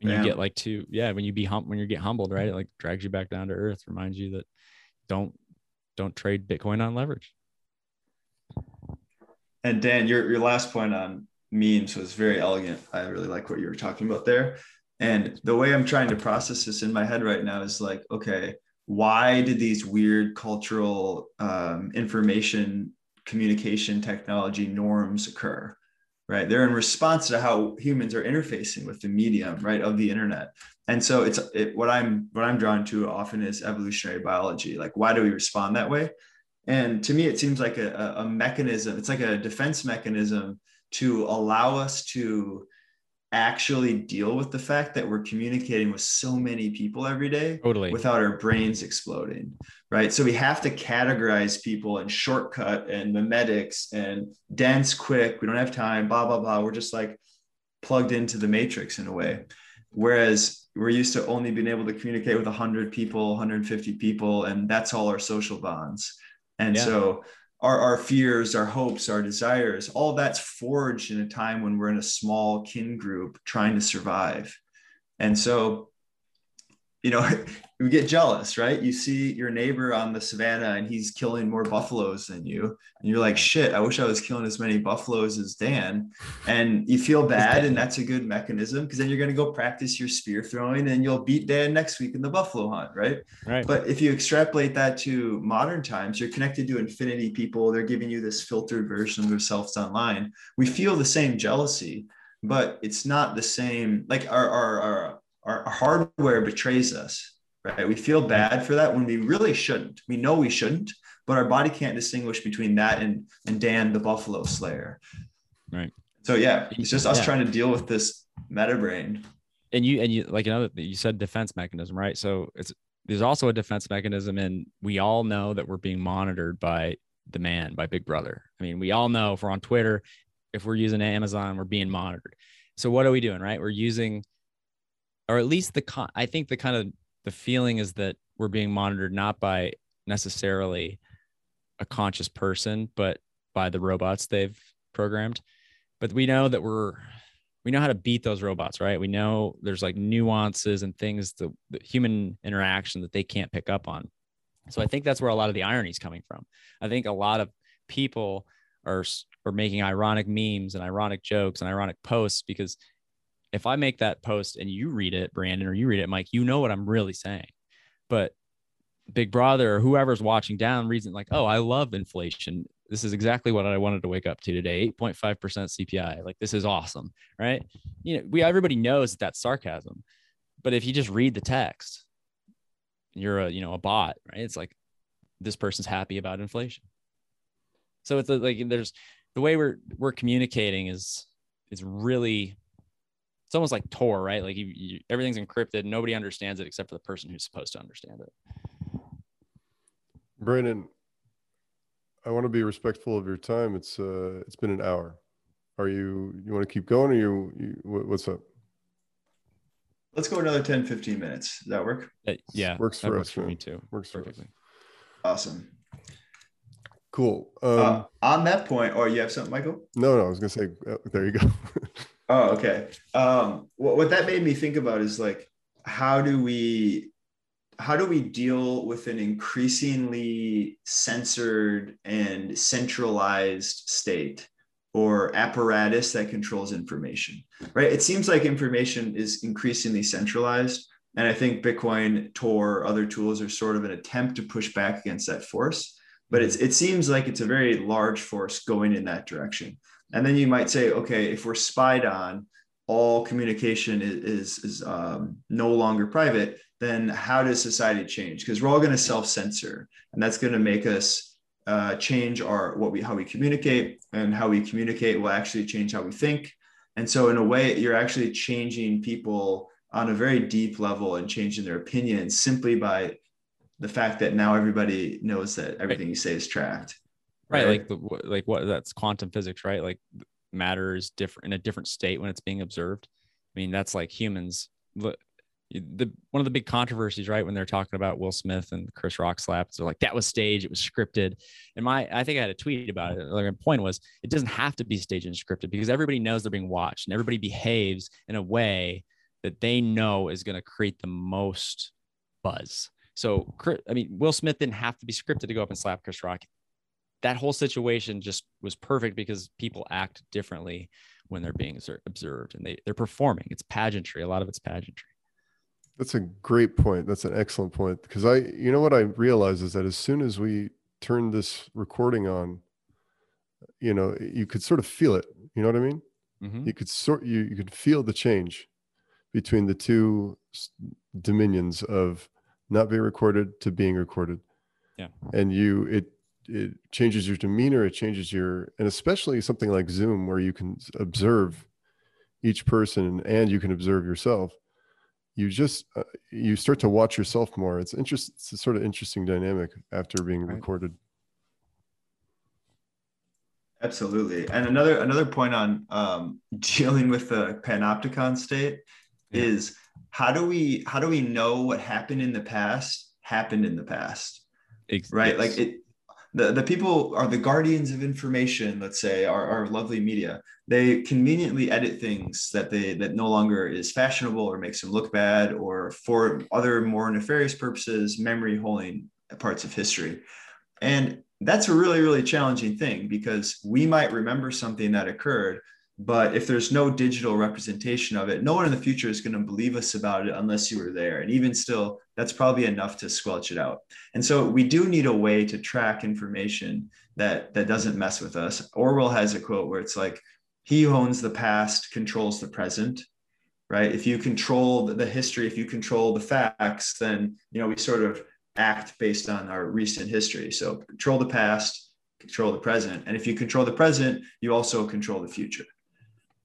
When you get like to yeah when you be hum when you get humbled right it like drags you back down to earth reminds you that don't don't trade bitcoin on leverage. And dan your, your last point on memes was very elegant. I really like what you were talking about there. And the way i'm trying to process this in my head right now is like okay why did these weird cultural um, information communication technology norms occur right? They're in response to how humans are interfacing with the medium right of the internet. And so it's it, what i'm what i'm drawn to often is evolutionary biology. Like why do we respond that way? And to me it seems like a, a mechanism it's like a defense mechanism to allow us to actually deal with the fact that we're communicating with so many people every day totally. without our brains exploding right? So we have to categorize people and shortcut and memetics and dense quick. We don't have time blah blah blah. We're just like plugged into the matrix in a way. Whereas we're used to only being able to communicate with 100 people 150 people and that's all our social bonds. And yeah. so our, our fears, our hopes, our desires, all that's forged in a time when we're in a small kin group trying to survive. And so, you know, we get jealous, right? You see your neighbor on the savannah and he's killing more buffaloes than you. And you're like, shit, I wish I was killing as many buffaloes as Dan. And you feel bad. And that's a good mechanism because then you're going to go practice your spear throwing and you'll beat Dan next week in the buffalo hunt, right? Right. But if you extrapolate that to modern times, you're connected to infinity people. They're giving you this filtered version of themselves online. We feel the same jealousy, but it's not the same. Like our, our, our, our hardware betrays us right? We feel bad for that when we really shouldn't. We know we shouldn't, but our body can't distinguish between that and and Dan the Buffalo Slayer. Right. So yeah, it's just us yeah. trying to deal with this meta brain. And you and you like another you said defense mechanism, right? So it's there's also a defense mechanism, and we all know that we're being monitored by the man, by Big Brother. I mean, we all know if we're on Twitter, if we're using Amazon, we're being monitored. So what are we doing, right? We're using, or at least the con. I think the kind of the feeling is that we're being monitored not by necessarily a conscious person, but by the robots they've programmed. But we know that we're we know how to beat those robots, right? We know there's like nuances and things the, the human interaction that they can't pick up on. So I think that's where a lot of the irony is coming from. I think a lot of people are are making ironic memes and ironic jokes and ironic posts because if I make that post and you read it, Brandon, or you read it, Mike, you know what I'm really saying. But Big Brother or whoever's watching down reads it like, oh, I love inflation. This is exactly what I wanted to wake up to today. 8.5% CPI. Like this is awesome. Right. You know, we everybody knows that that's sarcasm. But if you just read the text, you're a, you know, a bot, right? It's like this person's happy about inflation. So it's like there's the way we're we're communicating is is really it's almost like Tor, right? Like you, you, everything's encrypted. Nobody understands it except for the person who's supposed to understand it. Brandon, I want to be respectful of your time. It's uh, it's been an hour. Are you you want to keep going, or you, you what's up? Let's go another 10, 15 minutes. Does that work? Uh, yeah, works for works us. For me too. Works perfectly. Awesome. Cool. Um, uh, on that point, or you have something, Michael? No, no. I was gonna say. Uh, there you go. Oh, okay. Um, what, what that made me think about is like, how do we, how do we deal with an increasingly censored and centralized state or apparatus that controls information, right? It seems like information is increasingly centralized. And I think Bitcoin, Tor, other tools are sort of an attempt to push back against that force. But it seems like it's a very large force going in that direction. And then you might say, okay, if we're spied on, all communication is, is, is um, no longer private, then how does society change? Because we're all going to self-censor, and that's going to make us uh, change our what we how we communicate, and how we communicate will actually change how we think. And so, in a way, you're actually changing people on a very deep level and changing their opinions simply by the fact that now everybody knows that everything you say is tracked right, like the, like what that's quantum physics right like matter is different in a different state when it's being observed i mean that's like humans the one of the big controversies, right, when they're talking about Will Smith and Chris Rock slaps, they're like that was staged, it was scripted. And my, I think I had a tweet about it. Like my point was, it doesn't have to be staged and scripted because everybody knows they're being watched, and everybody behaves in a way that they know is going to create the most buzz. So, I mean, Will Smith didn't have to be scripted to go up and slap Chris Rock. That whole situation just was perfect because people act differently when they're being observed and they, they're performing. It's pageantry. A lot of it's pageantry. That's a great point. That's an excellent point because I, you know, what I realize is that as soon as we turn this recording on, you know, you could sort of feel it. You know what I mean? Mm-hmm. You could sort you you could feel the change between the two dominions of not being recorded to being recorded. Yeah. And you it it changes your demeanor, it changes your and especially something like Zoom where you can observe each person and you can observe yourself you just uh, you start to watch yourself more it's interest it's a sort of interesting dynamic after being right. recorded absolutely and another another point on um, dealing with the panopticon state yeah. is how do we how do we know what happened in the past happened in the past Ex- right yes. like it the, the people are the guardians of information let's say our, our lovely media. They conveniently edit things that they that no longer is fashionable or makes them look bad or for other more nefarious purposes memory holding parts of history. And that's a really really challenging thing because we might remember something that occurred but if there's no digital representation of it no one in the future is going to believe us about it unless you were there. And even still that's probably enough to squelch it out. And so we do need a way to track information that that doesn't mess with us. Orwell has a quote where it's like he who owns the past controls the present right? If you control the history if you control the facts then you know we sort of act based on our recent history. So control the past control the present. And if you control the present you also control the future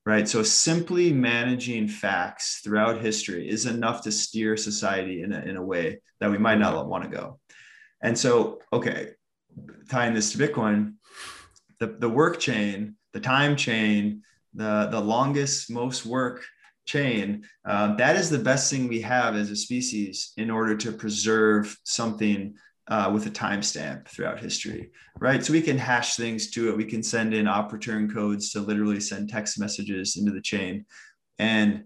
right? So simply managing facts throughout history is enough to steer society in a, in a way that we might not want to go. And so, okay, tying this to Bitcoin, the, the work chain, the time chain, the, the longest, most work chain, uh, that is the best thing we have as a species in order to preserve something uh, with a timestamp throughout history, right? So we can hash things to it. We can send in op return codes to literally send text messages into the chain. And,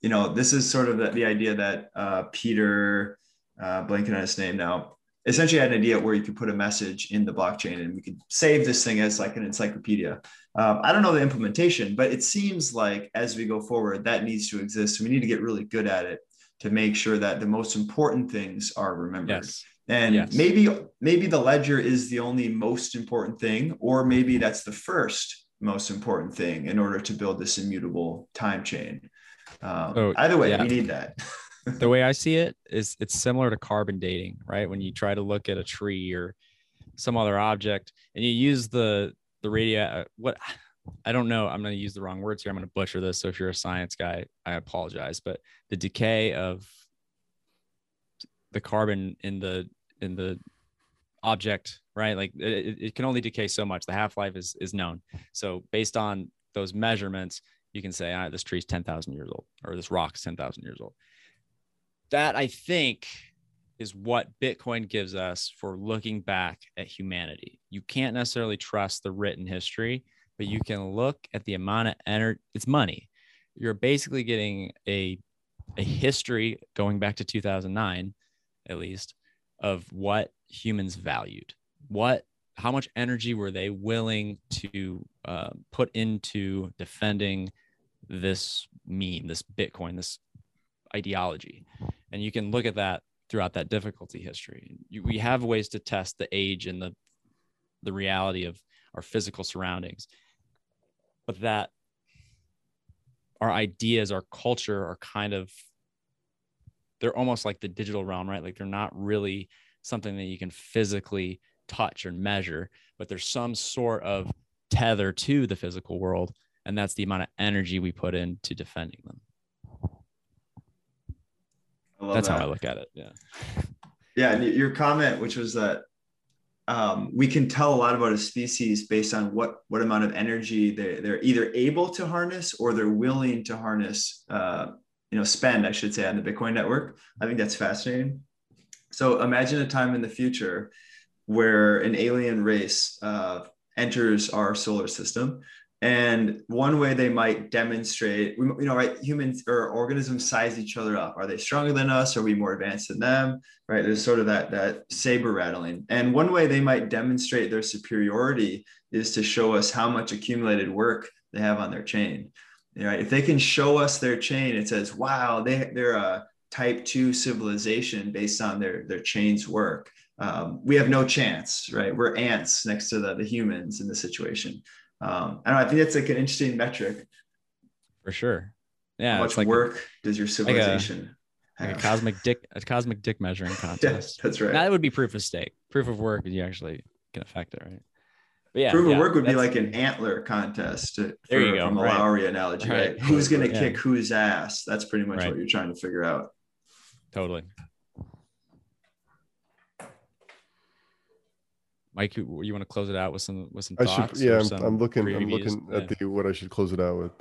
you know, this is sort of the, the idea that uh, Peter, uh, blanking on his name now, essentially had an idea where you could put a message in the blockchain and we could save this thing as like an encyclopedia. Um, I don't know the implementation, but it seems like as we go forward, that needs to exist. We need to get really good at it to make sure that the most important things are remembered. Yes and yes. maybe maybe the ledger is the only most important thing or maybe that's the first most important thing in order to build this immutable time chain. Um, oh, either way yeah. we need that. The way i see it is it's similar to carbon dating right? When you try to look at a tree or some other object and you use the the radio uh, what i don't know. I'm going to use the wrong words here. I'm going to butcher this. So if you're a science guy i apologize. But the decay of the carbon in the in the object right? Like it, it can only decay so much. The half-life is is known. So based on those measurements you can say ah, this tree's 10,000 years old or this rock's 10,000 years old. That i think is what bitcoin gives us for looking back at humanity. You can't necessarily trust the written history but you can look at the amount of energy it's money. You're basically getting a a history going back to 2009 at least of what humans valued. What how much energy were they willing to uh, put into defending this meme this bitcoin this ideology? And you can look at that throughout that difficulty history. You, we have ways to test the age and the the reality of our physical surroundings. But that our ideas our culture are kind of they're almost like the digital realm, right? Like they're not really something that you can physically touch or measure, but there's some sort of tether to the physical world. And that's the amount of energy we put into defending them. That's that. how I look at it. Yeah. Yeah. And your comment, which was that um, we can tell a lot about a species based on what what amount of energy they, they're either able to harness or they're willing to harness uh, you know spend I should say on the Bitcoin network. I think that's fascinating. So imagine a time in the future where an alien race uh, enters our solar system and one way they might demonstrate, you know, right, humans or organisms size each other up. Are they stronger than us? Are we more advanced than them? Right. There's sort of that that saber rattling. And one way they might demonstrate their superiority is to show us how much accumulated work they have on their chain. Right. If they can show us their chain, it says, wow, they, they're a type two civilization based on their, their chain's work. Um, we have no chance, right? We're ants next to the, the humans in this situation um, I don't know. I think that's like an interesting metric. For sure. Yeah. How much like work a, does your civilization like a, like a, cosmic dick, a cosmic dick measuring contest. that's right. Now, that would be proof of stake. Proof of work, you actually can affect it, right? But yeah, proof yeah, of work would be like an antler contest. To, there you go. From a right. Lowry analogy, right? right? Who's going to yeah. kick whose ass? That's pretty much right. what you're trying to figure out. Totally. Mike, you, you want to close it out with some with some I should, yeah, I'm, I'm, looking. I'm looking at yeah. the what I should close it out with.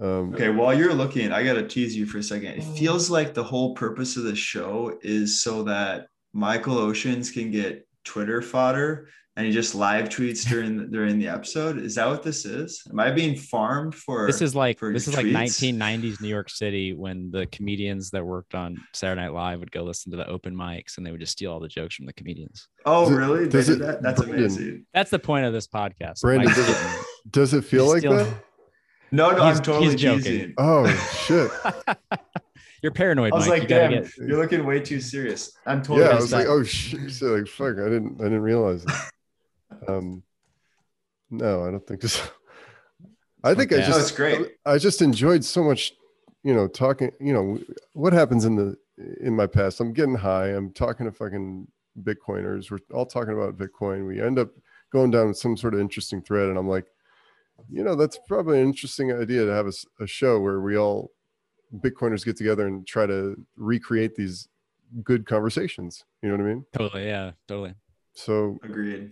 Um, okay, while you're looking, I gotta tease you for a second. It feels like the whole purpose of the show is so that Michael Oshins can get Twitter fodder and he just live tweets during the, during the episode. Is that what this is? Am I being farmed for? This is like this is tweets? like 1990s New York City when the comedians that worked on Saturday Night Live would go listen to the open mics and they would just steal all the jokes from the comedians. Oh, does really? It, does it, that? That's Brandon, amazing. That's the point of this podcast. Brandon, does it, does it feel like that? No, no, he's, I'm totally joking. Oh shit. You're paranoid. I was Mike. like, you damn, get... you're looking way too serious. I'm totally. Yeah, I was like, oh shit. So like, fuck, I didn't, I didn't realize it. Um, no, I don't think so. I think okay. I just, no, it's great. I just enjoyed so much, you know, talking, you know, what happens in the, in my past, I'm getting high. I'm talking to fucking Bitcoiners. We're all talking about Bitcoin. We end up going down some sort of interesting thread. And I'm like, you know, that's probably an interesting idea to have a, a show where we all Bitcoiners get together and try to recreate these good conversations. You know what I mean? Totally. Yeah, totally. So agreed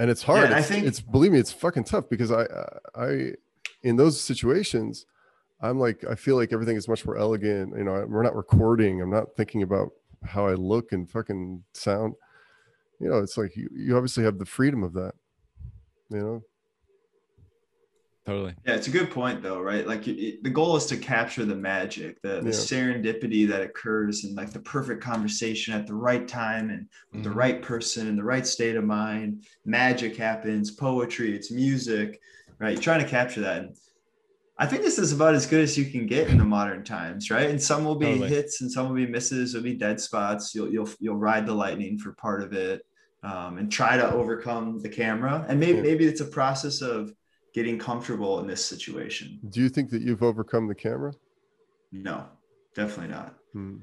and it's hard. Yeah, it's, I think it's believe me, it's fucking tough because I, I, in those situations, I'm like, I feel like everything is much more elegant. You know, we're not recording. I'm not thinking about how I look and fucking sound. You know, it's like you, you obviously have the freedom of that. You know, totally. Yeah it's a good point though right? Like it, the goal is to capture the magic the, the yeah. serendipity that occurs and like the perfect conversation at the right time and with mm-hmm. the right person in the right state of mind. Magic happens poetry it's music right? You're trying to capture that. And i think this is about as good as you can get in the modern times right? And some will be totally. hits and some will be misses will be dead spots. You'll you'll you'll ride the lightning for part of it um, and try to overcome the camera. And maybe maybe it's a process of getting comfortable in this situation. Do you think that you've overcome the camera? No, definitely not. Hmm.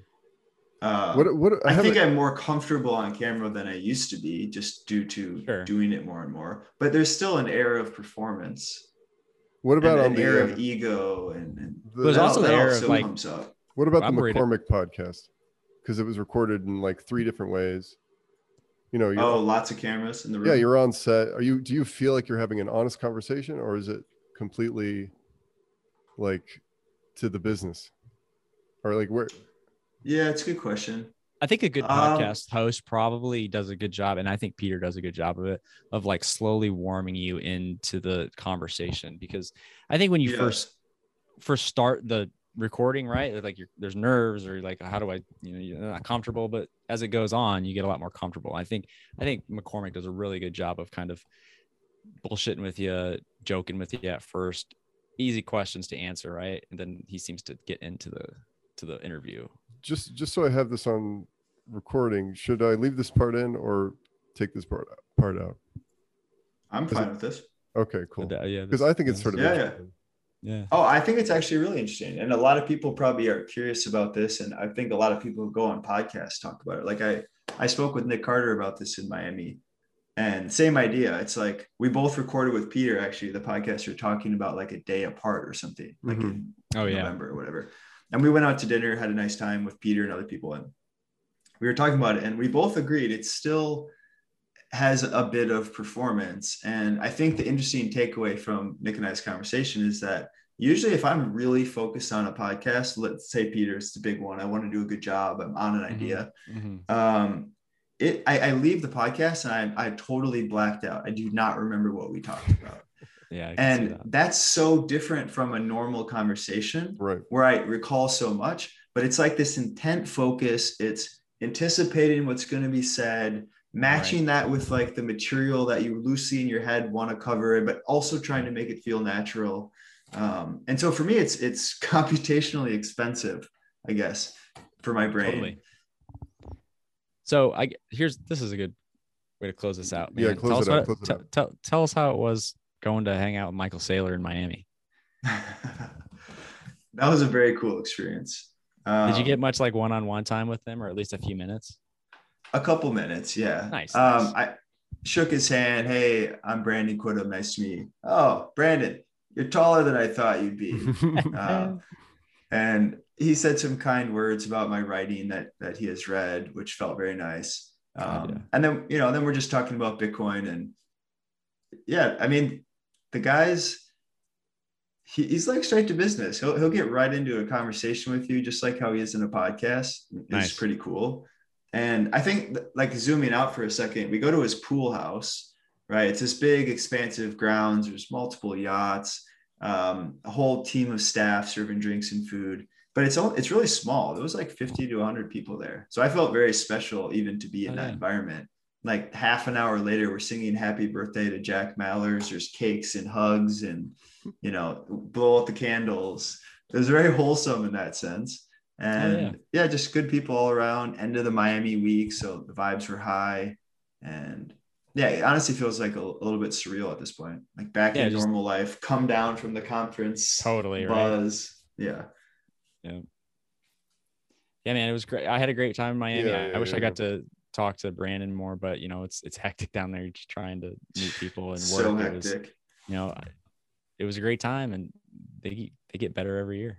Uh, what, what, I, I think I'm more comfortable on camera than I used to be, just due to sure. doing it more and more. But there's still an air of performance. What about an air of ego and, and the, there's also the air of like. What about the McCormack podcast? Because it was recorded in like three different ways you know oh lots of cameras in the room. yeah you're on set. Are you do you feel like you're having an honest conversation or is it completely like to the business? Or like where yeah it's a good question. I think a good um, podcast um, host probably does a good job and i think peter does a good job of it of like slowly warming you into the conversation because i think when you first first start the recording right like you're, there's nerves or like how do i you know you're not comfortable but as it goes on you get a lot more comfortable. I think i think mccormack does a really good job of kind of bullshitting with you joking with you at first. Easy questions to answer right? And then he seems to get into the to the interview. Just just so i have this on recording should i leave this part in or take this part part out? I'm fine it, with this. Okay cool. Uh, yeah because i think it's sort of yeah, yeah yeah. Oh, I think it's actually really interesting. And a lot of people probably are curious about this. And I think a lot of people who go on podcasts talk about it. Like I, I spoke with Nick Carter about this in Miami and same idea. It's like we both recorded with Peter, actually, the podcast you're talking about like a day apart or something, like mm-hmm. in oh, November yeah. or whatever. And we went out to dinner, had a nice time with Peter and other people. And we were talking about it. And we both agreed it's still has a bit of performance. And I think the interesting takeaway from Nick and I's conversation is that usually if I'm really focused on a podcast, let's say Peter, it's the big one. I want to do a good job. I'm on an Mhm. idea. Mhm. Um, it I, I leave the podcast and I I totally blacked out. I do not remember what we talked about. Yeah. I can see and that. that's so different from a normal conversation Right. where I recall so much, but it's like this intent focus. It's anticipating what's going to be said, matching that with like the material that you loosely in your head want to cover, but also trying to make it feel natural. Um, and so for me, it's it's computationally expensive, I guess, for my brain. Totally. So I here's this is a good way to close this out. Yeah, close tell it us out, what- close it tell- out. tell- tell us how it was going to hang out with Michael Saylor in Miami. that was a very cool experience. Um, Did you get much like one-on-one time with him, or at least a few minutes? A couple minutes? Yeah. Nice, Um, nice. I shook his hand. Hey, I'm Brandon Quittem. Nice to meet you. Oh, Brandon, you're taller than I thought you'd be. Uh, and he said some kind words about my writing that that he has read, which felt very nice. Um, Yeah. And then you know, then we're just talking about Bitcoin, and yeah, I mean, the guys. He, he's like straight to business. He'll he'll get right into a conversation with you, just like how he is in a podcast. It's Nice. pretty cool. And I think like zooming out for a second, we go to his pool house, right? It's this big, expansive grounds. There's multiple yachts, um, a whole team of staff serving drinks and food. But it's all, it's really small. There was like 50 to 100 people there. So I felt very special even to be in Oh, that yeah. environment. Like half an hour later, we're singing happy birthday to Jack Mallers. There's cakes and hugs and, you know, blow out the candles. It was very wholesome in that sense. And Oh, yeah. yeah. just good people all around. End of the Miami week. So the vibes were high. And yeah, it honestly feels like a, a little bit surreal at this point. Like back Yeah, in just- normal life, come down from the conference Totally right. buzz. Yeah. Yeah, man, it was great. I had a great time in Miami. Yeah, I- wish yeah, I got to talk to Brandon more, but you know, it's it's hectic down there just trying to meet people and work. So It was- hectic. you know, it was a great time, and they they get better every year.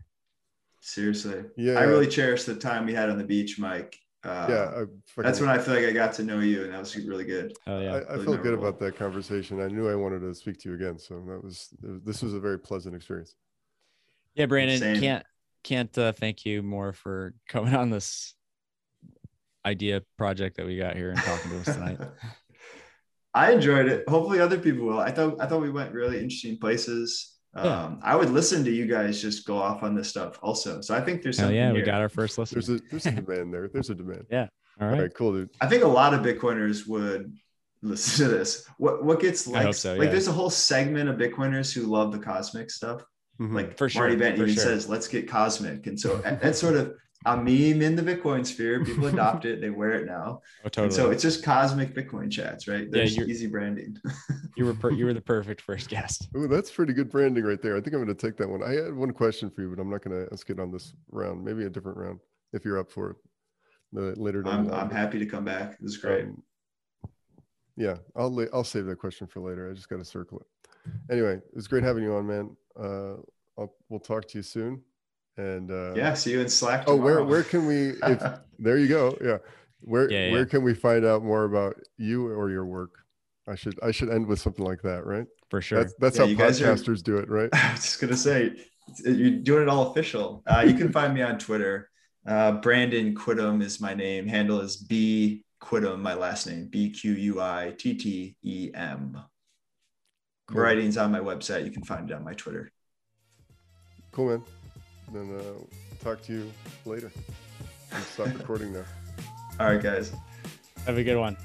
Seriously. Yeah. I really cherish the time we had on the beach, Mike. Uh, yeah. I that's when I feel like I got to know you, and that was really good. Oh yeah, I, I really felt good about that conversation. I knew I wanted to speak to you again, so that was this was a very pleasant experience. yeah, Brandon Same. can't can't uh, thank you more for coming on this idea project that we got here and talking to us tonight. I enjoyed it. Hopefully, other people will. I thought I thought we went really interesting places. Yeah. Um, I would listen to you guys just go off on this stuff also. So I think there's Hell something yeah, we got our first listen. There's a there's a demand there. There's a demand. Yeah. All right. right, cool, dude. I think a lot of Bitcoiners would listen to this. What what gets likes? hope so, Like there's a whole segment of Bitcoiners who love the cosmic stuff. Mhm. Like For sure, Marty Bent even sure. says, "Let's get cosmic," and so that- that's sort of a meme in the Bitcoin sphere. People adopt it, they wear it now, Oh, and totally. so it's just cosmic Bitcoin chats, right? There's you're- easy branding. you were per- you were the perfect first guest. Oh, that's pretty good branding right there. I think I'm going to take that one. I had one question for you, but I'm not going to ask it on this round. Maybe a different round if you're up for it. Uh, later I'm. I'm happy to come back. This is great. Um, yeah, I'll la- I'll save that question for later. I just got to circle it. Anyway, it was great having you on, man. Uh, I'll, we'll talk to you soon. And uh, yeah, see you in Slack. Oh, where where can we? If, there you go. Yeah. Where Yeah, where can we find out more about you or your work? I should I should end with something like that, right? For sure. That's that's Yeah, how you guys are- podcasters do it, right? I was just gonna say you're doing it all official. Uh, you can find me on Twitter. Uh, Brandon Quittem is my name. Handle is B Quittem, my last name B Q U I T T E M. Cool. Writing's on my website. You can find it on my Twitter. Cool, man. Then uh, talk to you later. Stop recording now. All right, guys. Have a good one.